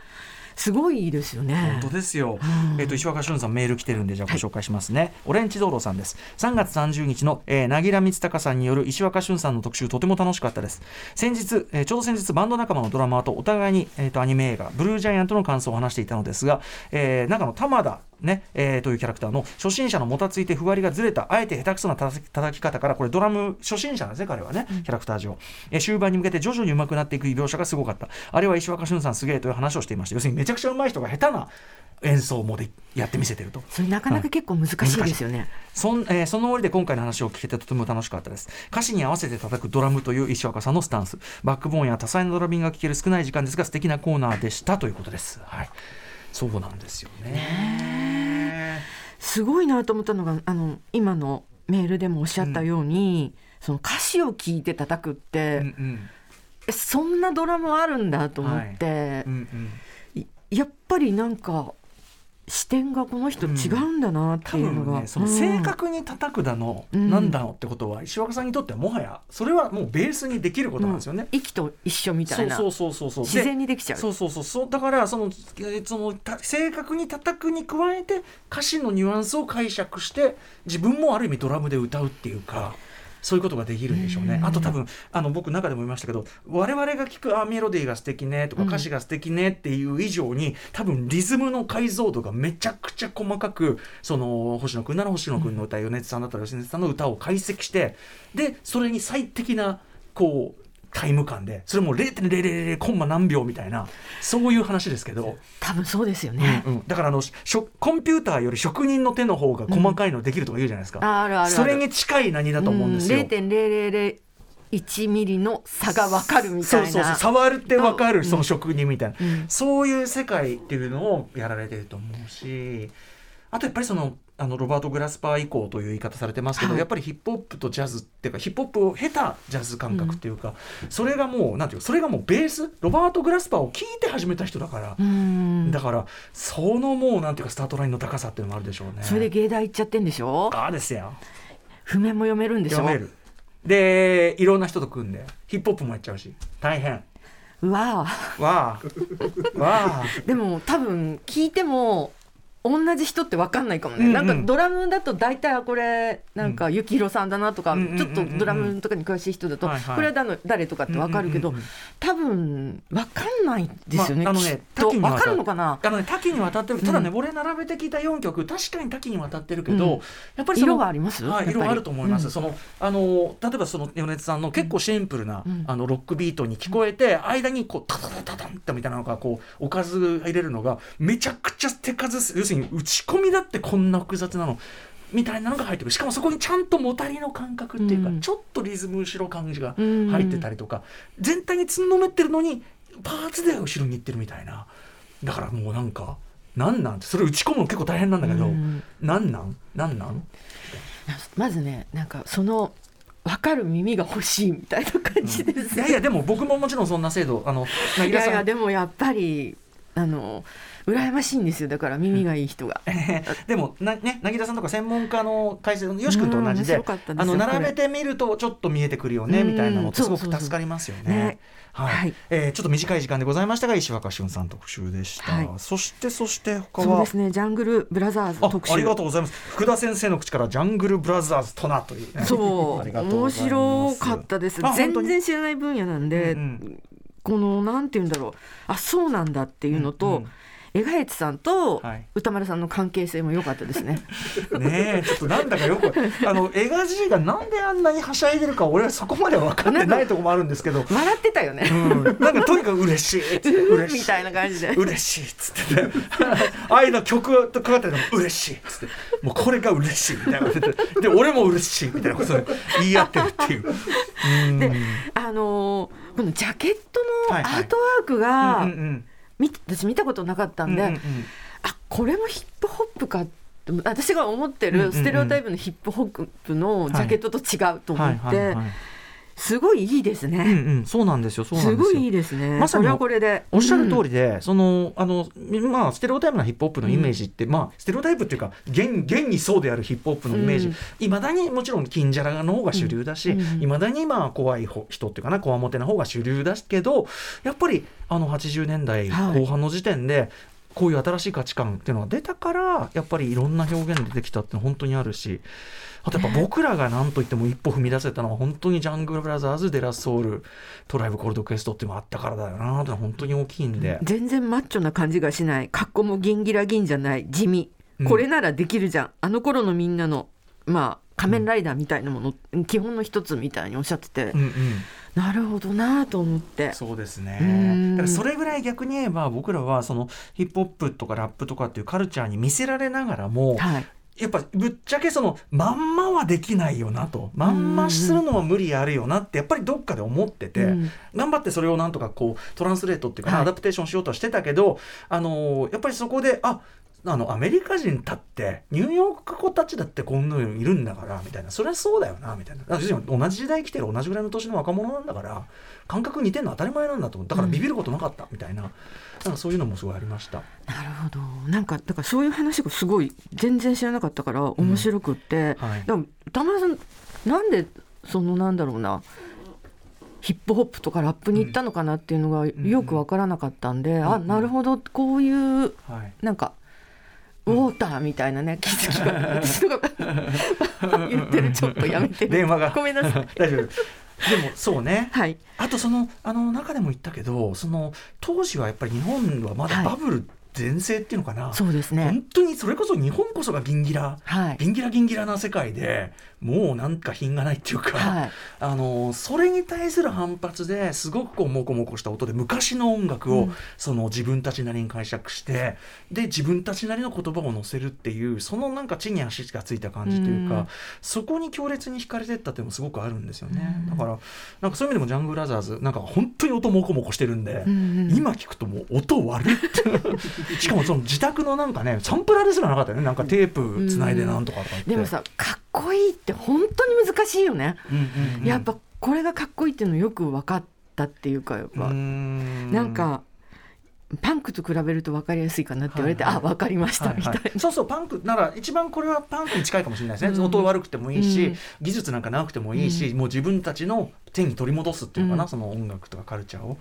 C: すごいですよね。
B: 本当ですよ、
C: うん。
B: えっ、と石若俊さんメール来てるんでじゃあご紹介しますね、オレンジ道路さんです。3月30日の、えー、なぎら光隆さんによる石若俊さんの特集とても楽しかったです。先日、えーちょうど先日バンド仲間のドラマーとお互いに、えー、とアニメ映画ブルージャイアントの感想を話していたのですが、えー中の玉田ねえーというキャラクターの初心者のもたついてふわりがずれたあえて下手くそな叩き叩き方からこれドラム初心者なんですね彼はね、キャラクター上、えー終盤に向けて徐々に上手くなっていく描写がすごかった。あれは石若俊さんすげえという話をしていました。要するにめちゃくちゃ上手い人が下手な演奏もでやってみせてると。
C: それなかなか結構難しいですよね。
B: そん,、えーその折で今回の話を聞けてとても楽しかったです。歌詞に合わせて叩くドラムという石若さんのスタンス。バックボーンや多彩なドラミングが聴ける少ない時間ですが素敵なコーナーでしたということです。はい。そうなんですよね
C: すごいなと思ったのがあの今のメールでもおっしゃったように、その歌詞を聞いて叩くって、
B: うんうん。
C: えそんなドラムあるんだと思って、
B: うんうん。
C: いやっぱりなんか視点がこの人違うんだなって
B: 多
C: いうのが、
B: 分ねその正確に叩くだの、
C: うん。
B: なんだのってことは石若さんにとってはもはやそれはもうベースにできることなんですよね、
C: 息と一緒みたいな。
B: そうそうそうそう
C: 自然にできちゃう。
B: そうそうそうそう。だからそのえーそのた正確に叩くに加えて歌詞のニュアンスを解釈して自分もある意味ドラムで歌うっていうか。そういうことができるんでしょうね。あと多分あの僕中でも言いましたけど我々が聞くあメロディーが素敵ねとか
C: うん。
B: 歌詞が素敵ねっていう以上に、多分リズムの解像度がめちゃくちゃ細かくその星野くんなら星野くんの歌、米津さんだったら吉根さんの歌を解析してでそれに最適なこうタイム感でそれも0.000コンマ何秒みたいなそういう話ですけど、
C: 多分そうですよね、
B: うんだからあのしょコンピューターより職人の手の方が細かいのできるとか言うじゃないですか、
C: ああるあるある。
B: それに近い何だと思うんですよ。
C: 0.0001ミリの差が分かるみたいな。
B: そうそうそう触るって分かる
C: うん。
B: その職人みたいな、
C: うん。
B: そういう世界っていうのをやられてると思うしあとやっぱりそのあのロバート・グラスパー以降という言い方されてますけど、
C: はい。
B: やっぱりヒップホップとジャズっていうかヒップホップを経たジャズ感覚っていうか、それがもうなんていうかそれがもうベースロバート・グラスパーを聞いて始めた人だから、
C: うん。
B: だからそのもうなんていうかスタートラインの高さっていうのもあるでしょうね。
C: それで芸大行っちゃってんでしょ？
B: ああですよ。
C: 譜面も読めるんでしょ？
B: 読める。でいろんな人と組んでヒップホップもやっちゃうし大変。
C: うわ
B: わあ。わあ
C: あ。でも多分聞いても同じ人って分かんないかもね、
B: うんうん。
C: なんかドラムだと大体はこれなんか幸宏さんだなとか、
B: うん
C: ちょっとドラムとかに詳しい人だと、これは誰誰とかって分かるけど、多分分かんないですよね、
B: まああのね
C: きっと。
B: 多岐にわた
C: 分かるのかな？
B: あのね多岐にわたってる。ただね、
C: うん
B: 俺並べて聞いた4曲確かに多岐にわたってるけど、
C: うん。
B: やっぱり
C: 色があります？
B: はい、色あると思います、
C: うん。
B: そのあの例えばその米津さんの結構シンプルな、
C: うん。
B: あのロックビートに聞こえて、間にこうタタタタタンってみたいなのがこうおかず入れるのがめちゃくちゃ手数す要するに打ち込みだってこんな複雑なのみたいなのが入ってくる。しかもそこにちゃんともたりの感覚っていうか、
C: うん。
B: ちょっとリズム後ろ感じが
C: うん
B: 入ってたりとか、全体につんのめってるのにパーツでは後ろに行ってるみたいな。だからもうなんかなんなん？それ打ち込むの結構大変なんだけど、
C: うん。
B: なんなん？なんなん？
C: まずねなんかその分かる耳が欲しいみたいな感じです、
B: いやいやでも僕ももちろんそんな制度あの
C: いやいやでもやっぱりあの羨ましいんですよ。だから耳がいい人が。
B: でもなね柳田さんとか専門家の解説のよし君と同じであの並べてみるとちょっと見えてくるよね
C: うん。
B: みたいなのすごく助かりますよね。
C: ね。
B: はい、
C: はい。
B: えーちょっと短い時間でございましたが石若俊さん特集でした、
C: はい。
B: そしてそして他は？
C: そうですね。ジャングルブラザーズ
B: あ
C: 特集。
B: ありがとうございます。福田先生の口からジャングルブラザーズとなという。ね、
C: そう。面白かったです。全然知らない分野なんで、
B: うん。
C: このなんて言うんだろう。あそうなんだっていうのと、
B: うんうん
C: エガエツさんと
B: はい。
C: 歌丸さんの関係性も良かったですね。
B: ねえちょっとなんだかよくあのエガ G がなんであんなにはしゃいでるか俺はそこまでは分かってないところもあるんですけど、
C: 笑ってたよね。
B: うん、なんかとにかく嬉しい。っつって嬉しい。
C: みたいな感じで。
B: 嬉しいっつって。ね愛の曲とかかってるのも嬉しいっつって。もうこれが嬉しいみたいなことでで俺も嬉しいみたいなことで言い合ってるっていう。うん。
C: であのーこのジャケットの
B: はいはい。
C: アートワークが、
B: うんうん
C: み私見たことなかったんで、
B: うんうんうん。
C: あこれもヒップホップかって私が思ってるステレオタイプのヒップホップのジャケットと違うと思
B: はい
C: って、
B: はいはい
C: すごいいいです
B: うんう
C: ね。
B: ん。そうなんですよ。そうなん
C: す
B: ですよ。
C: ごいいいですね。
B: まさに
C: これはこれで。
B: おっしゃる通
C: り、
B: りで、そのあのまあステレオタイプなヒップホップのイメージって、まあステレオタイプっていうか現現にそうであるヒップホップのイメージ。
C: うん
B: いま、だにもちろん金じゃらの方が主流だし
C: うん。うん。
B: いま、だにまあ怖いほ人っていうかなこわもてな方が主流だけどやっぱりあの80年代
C: はい。
B: 後半の時点で、こういう新しい価値観っていうのが出たからやっぱりいろんな表現出てきたって本当にあるしあとやっぱ僕らが何と言っても一歩踏み出せたのは本当にジャングルブラザーズデラソウルトライブコールドクエストっていうのがあったからだよなって本当に大きいんで。
C: 全然マッチョな感じがしない。格好もギンギラギンじゃない。地味。
B: うん。
C: これならできるじゃん、あの頃のみんなのまあ仮面ライダーみたいなもの、基本の一つみたいにおっしゃってて、
B: うんうん。
C: なるほどなと思って。
B: そうです
C: う
B: ね
C: ん。
B: だからそれぐらい逆に言えば僕らはそのヒップホップとかラップとかっていうカルチャーに見せられながらも、
C: はい
B: やっぱぶっちゃけそのまんまはできないよなと。まんまするのは無理あるよなってやっぱりどっかで思ってて、
C: うん。
B: 頑張ってそれをなんとかこうトランスレートっていうかな、
C: はい。
B: アダプテーションしようとはしてたけど、あのーやっぱりそこでああのアメリカ人だってニューヨーク子たちだってこんなのいるんだからみたいな。それはそうだよなみたいな。同じ時代生きてる同じぐらいの年の若者なんだから感覚似てるの当たり前なんだと思う。だからビビることなかったみたいな,、なん。かそういうのもすごいありました。
C: なるほど。なんかだからそういう話がすごい全然知らなかったから面白くって、
B: はい。
C: でも田村さんなんでそのなんだろうなヒップホップとかラップに行ったのかなっていうのがよく分からなかったんで、あなるほどこういう
B: はい。
C: なんかウォーターみたいなね気づきが。私とか 言ってるちょっとやめて。
B: 電話が。
C: ごめんなさい。
B: 大丈夫でもそうね。
C: はい。
B: あとそのあの中でも言ったけどその当時はやっぱり日本はまだバブル全盛っていうのかな、
C: そうですね。
B: 本当にそれこそ日本こそがギンギラ、
C: はい。
B: ギンギラギンギラな世界でもうなんか品がないっていうか、
C: はい。
B: あのそれに対する反発ですごくこうモコモコした音で昔の音楽を、
C: うん。
B: その自分たちなりに解釈してで自分たちなりの言葉を乗せるっていうそのなんか地に足がついた感じというか、
C: うん。
B: そこに強烈に惹かれてったっていうのもすごくあるんですよね、だからなんかそういう意味でもジャングルブラザーズなんか本当に音モコモコしてるんで、
C: うんうん
B: 今聞くともう音悪いって。しかもその自宅のなんかねサンプラーですらなかったよね。なんかテープつないでなんとかとか言って、
C: でもさかっこいいって本当に難しいよね、やっぱこれがかっこいいっていうのよく分かったっていうかやっぱ、
B: ん。
C: なんかパンクと比べると分かりやすいかなって言われて、
B: はいはい。
C: あ分かりました
B: はい
C: みたいな、
B: はいそうそうパンクなら一番これはパンクに近いかもしれないですね、
C: うん。
B: 音悪くてもいいし、
C: うん。
B: 技術なんかなくてもいいし、
C: う
B: もう自分たちの手に取り戻すっていうのかな、
C: うん。
B: その音楽とかカルチャーを。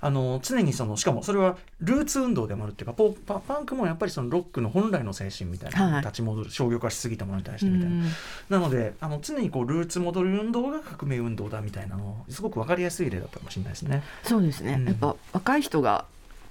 B: あの常にそのしかもそれはルーツ運動でもあるっていうかポパパンクもやっぱりそのロックの本来の精神みたいな、
C: はい。
B: 立ち戻る商業化しすぎたものに対してみたいな、
C: うん。
B: なのであの常にこうルーツ戻る運動が革命運動だみたいなのすごく分かりやすい例だったかもしれないですね。
C: そうですね、
B: うん。
C: やっぱ若い人が、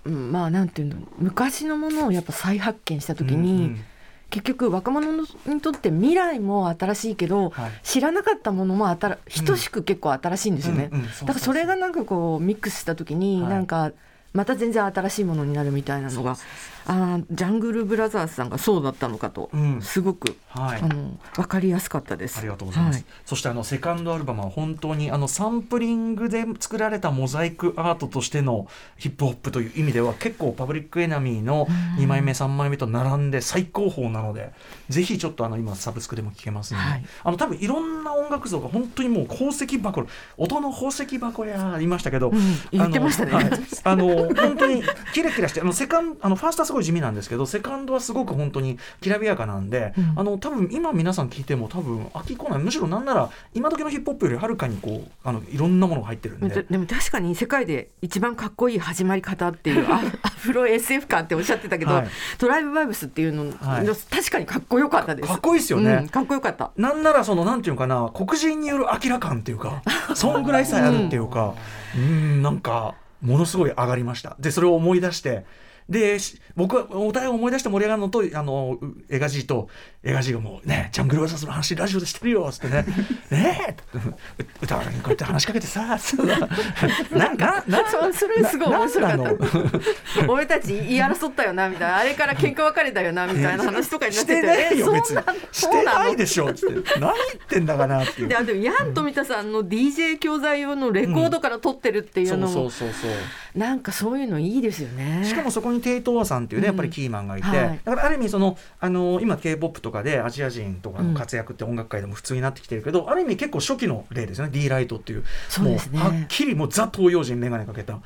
C: うん、まあなんていうの昔のものをやっぱ再発見した時に、
B: うんうん。
C: 結局若者のにとって未来も新しいけど、
B: はい。
C: 知らなかったものも新等しく結構新しいんですよね、だからそれがなんかこうミックスした時に、
B: はい。
C: なんかまた全然新しいものになるみたいなのがあージャングルブラザーズさんがそうだったのかと、
B: うん。
C: すごく、
B: はい。
C: あの分かりやすかったです。
B: ありがとうございます。
C: はい。
B: そしてあのセカンドアルバムは本当にあのサンプリングで作られたモザイクアートとしてのヒップホップという意味では結構パブリックエナミーの2枚目3枚目と並んで最高峰なのでぜひちょっとあの今サブスクでも聴けますので、
C: はい。
B: あの多分いろんな音楽像が本当にもう宝石箱音の宝石箱や言いましたけど、
C: うん言ってましたね。
B: あの本当にキラキラしてあのセカンあのファーストはすごい地味なんですけどセカンドはすごく本当にきらびやかなんで、
C: うん
B: あの多分今皆さん聞いても多分飽きこないむしろなんなら今時のヒップホップよりはるかにこうあのいろんなものが入ってるんで。
C: ででも確かに世界で一番かっこいい始まり方っていう アアフロ SF 感っておっしゃってたけど、
B: はい
C: トライブバイブスっていうの、
B: はい
C: 確かにかっこよかったです。
B: かっこいいですよね
C: うんかっこよかった。
B: なんならそのなんていうのかな黒人による明ら感っていうか そんぐらいさえあるっていうかうんなんかものすごい上がりましたでそれを思い出してでし僕はお互い思い出して盛り上がるのとあのうエガジーとエガジーがもうねジャングルワザーズの話ラジオでしてるよっつってね。ねえう歌われにこうやって話しかけてさつって。なんかな
C: そうそれすごい面白かった。俺たち言い争ったよなみたいな。あれから喧嘩別れたよなみたいな話とかになっ
B: して。て
C: て
B: ないよ
C: え
B: 別に。してないでしょっつって。何言ってんだかなっていう。
C: でもヤン富田さんの DJ 教材用のレコードから撮ってるっていう
B: そう
C: のも、
B: そうそうそう
C: なんかそういうのいいですよね。
B: しかもそこにテイトーさんっていうね、やっぱりキーマンがいて、
C: はい。
B: だからある意味そのあの今 k p o p とかでアジア人とかの活躍って音楽界でも普通になってきてるけど、ある意味結構初期の例ですよね。D ライトっていう。
C: そうですね。
B: もうはっきりもうザ東洋人眼鏡かけた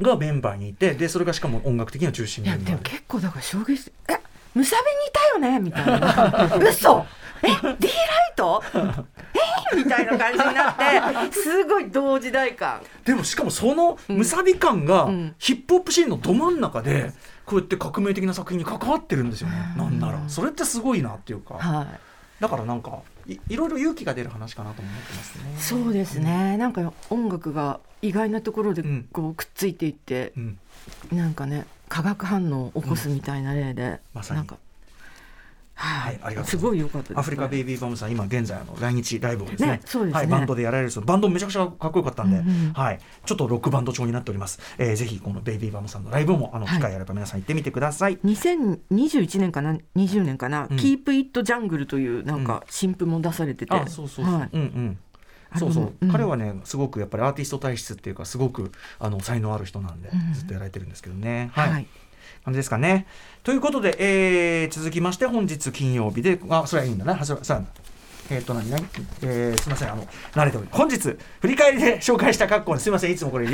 B: がメンバーにいてでそれがしかも音楽的には中心
C: いやで。
B: になる
C: も結構だから衝撃えムサビにいたよね？みたいな。嘘え D ライト？えみたいな感じになってすごい同時代感。
B: でもしかもそのむさび感が
C: うん。
B: ヒップホップシーンのど真ん中でこうやって革命的な作品に関わってるんですよね、なんなら。それってすごいなっていうか、
C: はい。
B: だからなんかいいろいろ勇気が出る話かなと思ってますね。
C: そうですね。なんか音楽が意外なところで
B: うん。
C: こうくっついていって
B: う、ん。
C: なんかね化学反応を起こすみたいな例で、
B: まさに。
C: なんかはい、
B: はいありがとうす。
C: すごい良かったです。
B: アフリカベイビーバムさん、今現在あの来日ライブをですね
C: ねそうですね。
B: はい、バンドでやられるそうバンドめちゃくちゃかっこよかったんで、
C: うんうん
B: はい、ちょっとロックバンド調になっております。えー、ぜひこのベイビーバムさんのライブもあの
C: はい。
B: 機会あれば皆さん行ってみてください。
C: 2021年かな20年かな、
B: うん。
C: Keep It Jungle というなんか新譜も出されてて、
B: あ、そうそうそう、
C: はい。
B: うんうん。
C: あれも
B: そうそう、
C: うん。
B: 彼はねすごくやっぱりアーティスト体質っていうかすごくあの才能ある人なんで、
C: うん。
B: ずっとやられてるんですけどね。
C: はい
B: 感じですかね。ということで、えー続きまして本日金曜日で、あ、それはいいんだな。はそそうなんだえっ、と何何、えーすみません。あの慣れており本日振り返りで紹介した各コーナーすみません。いつもこれ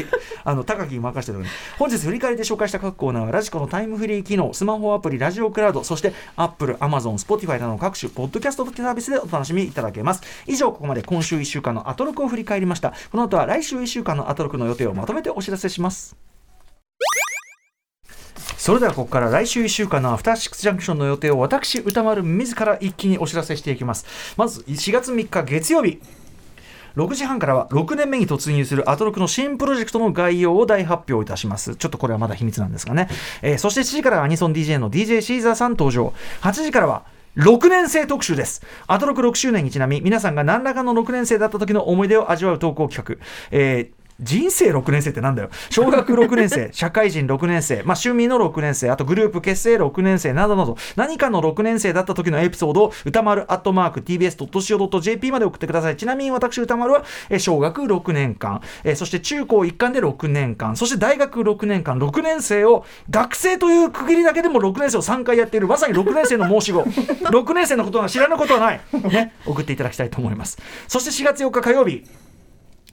B: あの高木に任せてるのに本日振り返りで紹介した各コーナーはラジコのタイムフリー機能スマホアプリラジオクラウドそしてアップルアマゾンスポティファイなどの各種ポッドキャストサービスでお楽しみいただけます。以上ここまで今週1週間のアトロクを振り返りました。この後は来週1週間のアトロクの予定をまとめてお知らせします。それではここから来週1週間のアフターシックスジャンクションの予定を私歌丸自ら一気にお知らせしていきますまず4月3日月曜日6時半からは6年目に突入するアトロクの新プロジェクトの概要を大発表いたします。ちょっとこれはまだ秘密なんですがね。えーそして7時からはアニソン DJ の DJ シーザーさん登場。8時からは6年生特集です。アトロク6周年にちなみ、皆さんが何らかの6年生だった時の思い出を味わう投稿企画。えー人生6年生ってなんだよ。小学6年生 社会人6年生、まあ、趣味の6年生あとグループ結成6年生などなど何かの6年生だった時のエピソードを歌丸アットマーク TBS.CO.JP まで送ってください。ちなみに私歌丸はえー小学6年間、えーそして中高一貫で6年間そして大学6年間6年生を学生という区切りだけでも6年生を3回やっているまさに6年生の申し子。6年生のことが知らぬことはない、ね、送っていただきたいと思います。そして4月4日火曜日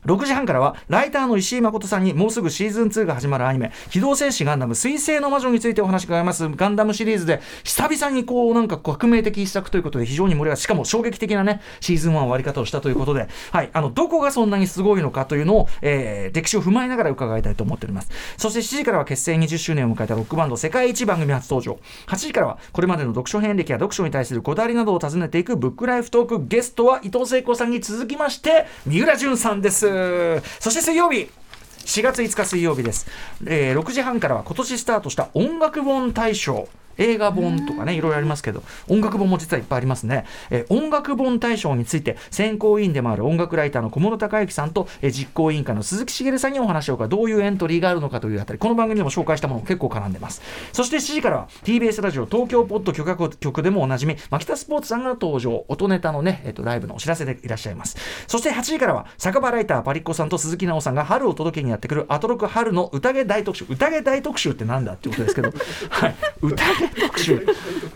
B: 6時半からはライターの石井誠さんにもうすぐシーズン2が始まるアニメ「機動戦士ガンダム水星の魔女」についてお話伺います。ガンダムシリーズで久々にこうなんか革命的一作ということで非常に盛り上がしかも衝撃的なねシーズン1終わり方をしたということで、はい、あのどこがそんなにすごいのかというのを、えー歴史を踏まえながら伺いたいと思っております。そして7時からは結成20周年を迎えたロックバンド世界一番組初登場。8時からはこれまでの読書遍歴や読書に対するこだわりなどを尋ねていくブックライフトークゲストは伊藤聖子さんに続きまして三浦淳さんです。そして水曜日4月5日水曜日です、えー6時半からは今年スタートした音楽本大賞。映画本とかねいろいろありますけど音楽本も実はいっぱいありますね、えー音楽本大賞について選考委員でもある音楽ライターの小室孝之さんと、えー実行委員会の鈴木茂さんにお話を伺うかどういうエントリーがあるのかというあたりこの番組でも紹介したもの結構絡んでます。そして7時からは TBS ラジオ東京ポッド許可局でもおなじみ牧田スポーツさんが登場。音ネタのね、えっとライブのお知らせでいらっしゃいます。そして8時からは酒場ライターパリッコさんと鈴木奈緒さんが春を届けにやってくるアトロク春の宴大特集。宴大特集ってなんだってことですけど。はい。宴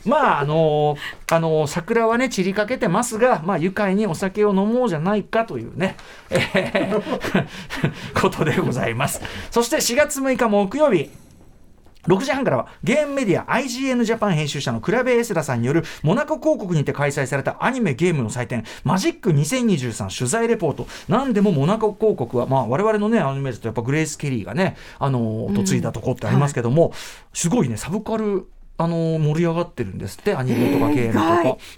B: まああのあの桜はね散りかけてますがまあ愉快にお酒を飲もうじゃないかというね、えー ことでございます。そして4月6日木曜日6時半からはゲームメディア IGN ジャパン編集者のクラベエスラさんによるモナコ公国にて開催されたアニメゲームの祭典マジック2023取材レポート。なんでもモナコ公国はまあ我々のねアニメだとやっぱグレース・ケリーがねあのー嫁いだとこってありますけども、すごいねサブカルあの盛り上がってるんですってアニメとかゲームと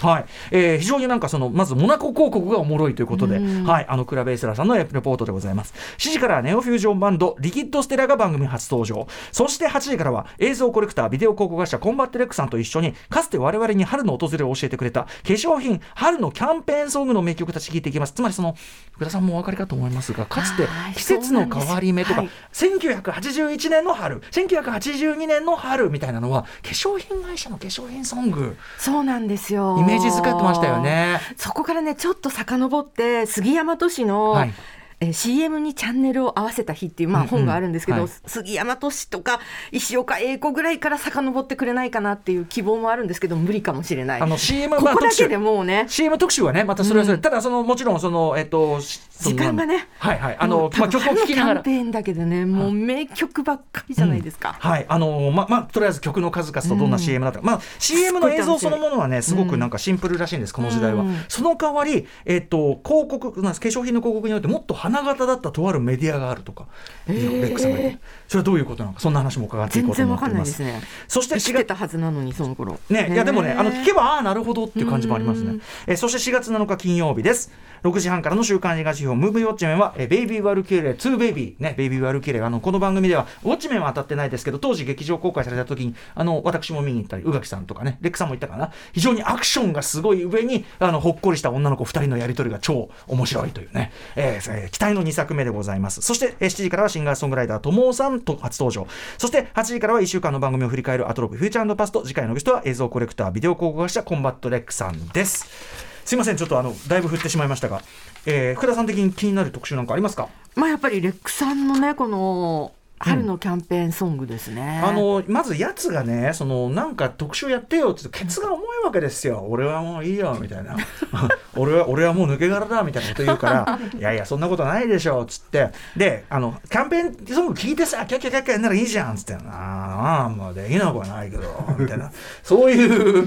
B: か、はい。えー非常になんかそのまずモナコ公国がおもろいということで、はい、あのクラベエスラさんのレポートでございます。7時からはネオフュージョンバンドリキッドステラが番組初登場。そして8時からは映像コレクタービデオ考古学者コンバットレックさんと一緒にかつて我々に春の訪れを教えてくれた化粧品春のキャンペーンソングの名曲たち聞いていきます。つまりその福田さんもお分かりかと思いますがかつて
C: はい
B: 季節の変わり目とか、
C: そうなん
B: 1981年の春1982年の春みたいなのは化粧品会社の化粧品ソング。
C: そうなんですよ。
B: イメージ使ってましたよね。
C: そこからねちょっと遡って杉山都市の、
B: はい
C: えー CM にチャンネルを合わせた日っていう、まあ、
B: うんうん。
C: 本があるんですけど、
B: はい。
C: 杉山都市とか石岡英子ぐらいから遡ってくれないかなっていう希望もあるんですけど無理かもしれない。
B: あの CM
C: ここだけでもうね。
B: CM 特集はねまたそれはそれ、ただそのもちろんそのえっと
C: 時間がね。
B: はいはい。あ
C: も
B: のまあ曲を聴きながら。
C: キャンペーンだけでねもう名曲ばっかりじゃないですか、
B: はい、あのままあとりあえず曲の数々とどんな CM だったか、まあ CM の映像そのものはねすごくなんかシンプルらしいんです、この時代は、
C: うん。
B: その代わりえっと広告なんです化粧品の広告によってもっと花形だったとあるメディアがあるとか、レックさんがそれはどういうことなのかそんな話も伺っていこ
C: 全
B: うと思って
C: いですすね。
B: そして4月
C: 知ってたはずなのにその頃。
B: ね、いやでもね、あの聞け
C: ば
B: ば、ああ、なるほどっていう感じもありますね。えーそして4月7日金曜日です。6時半からの週刊映画指標、ムービーウォッチメンは、えーベイビー・ワルキューレ、2ベイビー、ね、ベイビー・ワルキューレ、あの、この番組では、ウォッチメンは当たってないですけど、当時劇場公開された時に、あの、私も見に行ったり、宇垣さんとかね、レックさんも言ったかな、非常にアクションがすごい上に、あの、ほっこりした女の子2人のやりとりが超面白いというね、えーえー期待の2作目でございます。そして、えー7時からはシンガーソングライター、ともおさんと初登場。そして、8時からは1週間の番組を振り返るアトロクフューチャー＆パスト。次回のゲストは映像コレクター、ビデオ考古学者、コンバットレックさんです。すいません、ちょっとあの、だいぶ振ってしまいましたが、えー福田さん的に気になる特集なんかありますか？
C: まあやっぱりレックさんのねこの春のキャンペーンソングですね、
B: あのまずやつがねそのなんか特集やってよって言うとケツが重いわけですよ。俺はもういいよみたいな。俺は俺はもう抜け殻だみたいなこと言うからいやいやそんなことないでしょっつって。であのキャンペーンソング聞いてさキャッキャキャッキャならいいじゃんっつって。ああまあできなくはないけどみたいな。そういう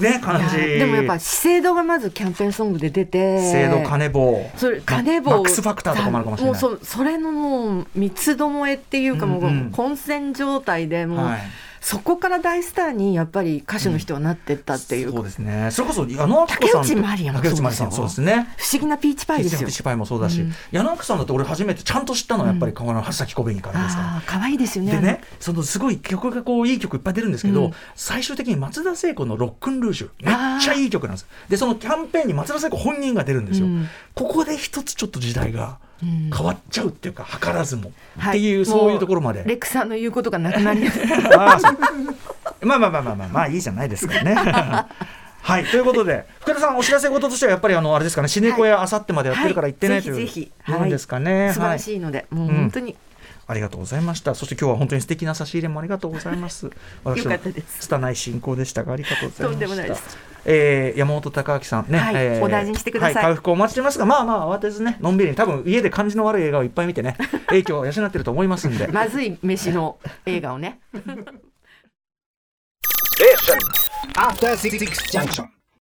B: ね感じ。
C: でもやっぱ資生堂がまずキャンペーンソングで出て
B: 制度金棒。
C: それ金棒
B: マックスファクターとかもあるかもしれない。
C: もうそそれのもう三つどもえっていうかもう
B: うん。うん
C: 混戦状態でもう、
B: はい。
C: そこから大スターにやっぱり歌手の人はなってったっていう、
B: そうですね。それこそ矢野明子さんと
C: 竹内まりやもそ
B: そううですね
C: 不思議なピーチパイですよ。
B: ピーチパイもそうだし、
C: うん。
B: 矢野明子さんだって俺初めてちゃんと知ったのはやっぱり、この橋崎小紅からですか？ら
C: ああ可愛いですよね。
B: でね、そのすごい曲がこういい曲いっぱい出るんですけど、
C: うん。
B: 最終的に松田聖子の「ロックンルージュ」めっちゃいい曲なんです。でそのキャンペーンに松田聖子本人が出るんですよ、
C: うん。
B: ここで一つちょっと時代が
C: うん
B: 変わっちゃうっていうか図らずも、
C: は
B: っていうそういうところまで。
C: レックさんの言うことがなくなり
B: ああそうまあまあまあまあまあまあいいじゃないですかね。はいということで福田さんお知らせ事としてはやっぱりあのあれですかねシネコやあさってまでやってるから行ってね、
C: はい。
B: とい。うんですかね。
C: 素晴ら
B: い
C: しいので、もう
B: うん。
C: 本当に
B: ありがとうございました。そして今日は本当に素敵な差し入れもありがとうございます。私の
C: よかったです
B: 拙い進行でしたがありがとうございました。
C: とんでもないです。
B: えー山本隆明さんね、
C: はい
B: えー
C: お大事にしてください
B: はい、回復をお待ちしてますが、まあまあ慌てずね、のんびりに多分家で感じの悪い映画をいっぱい見てね、影響を養ってると思いますんで。
C: まずい飯の 映画をね
D: After Six Junction.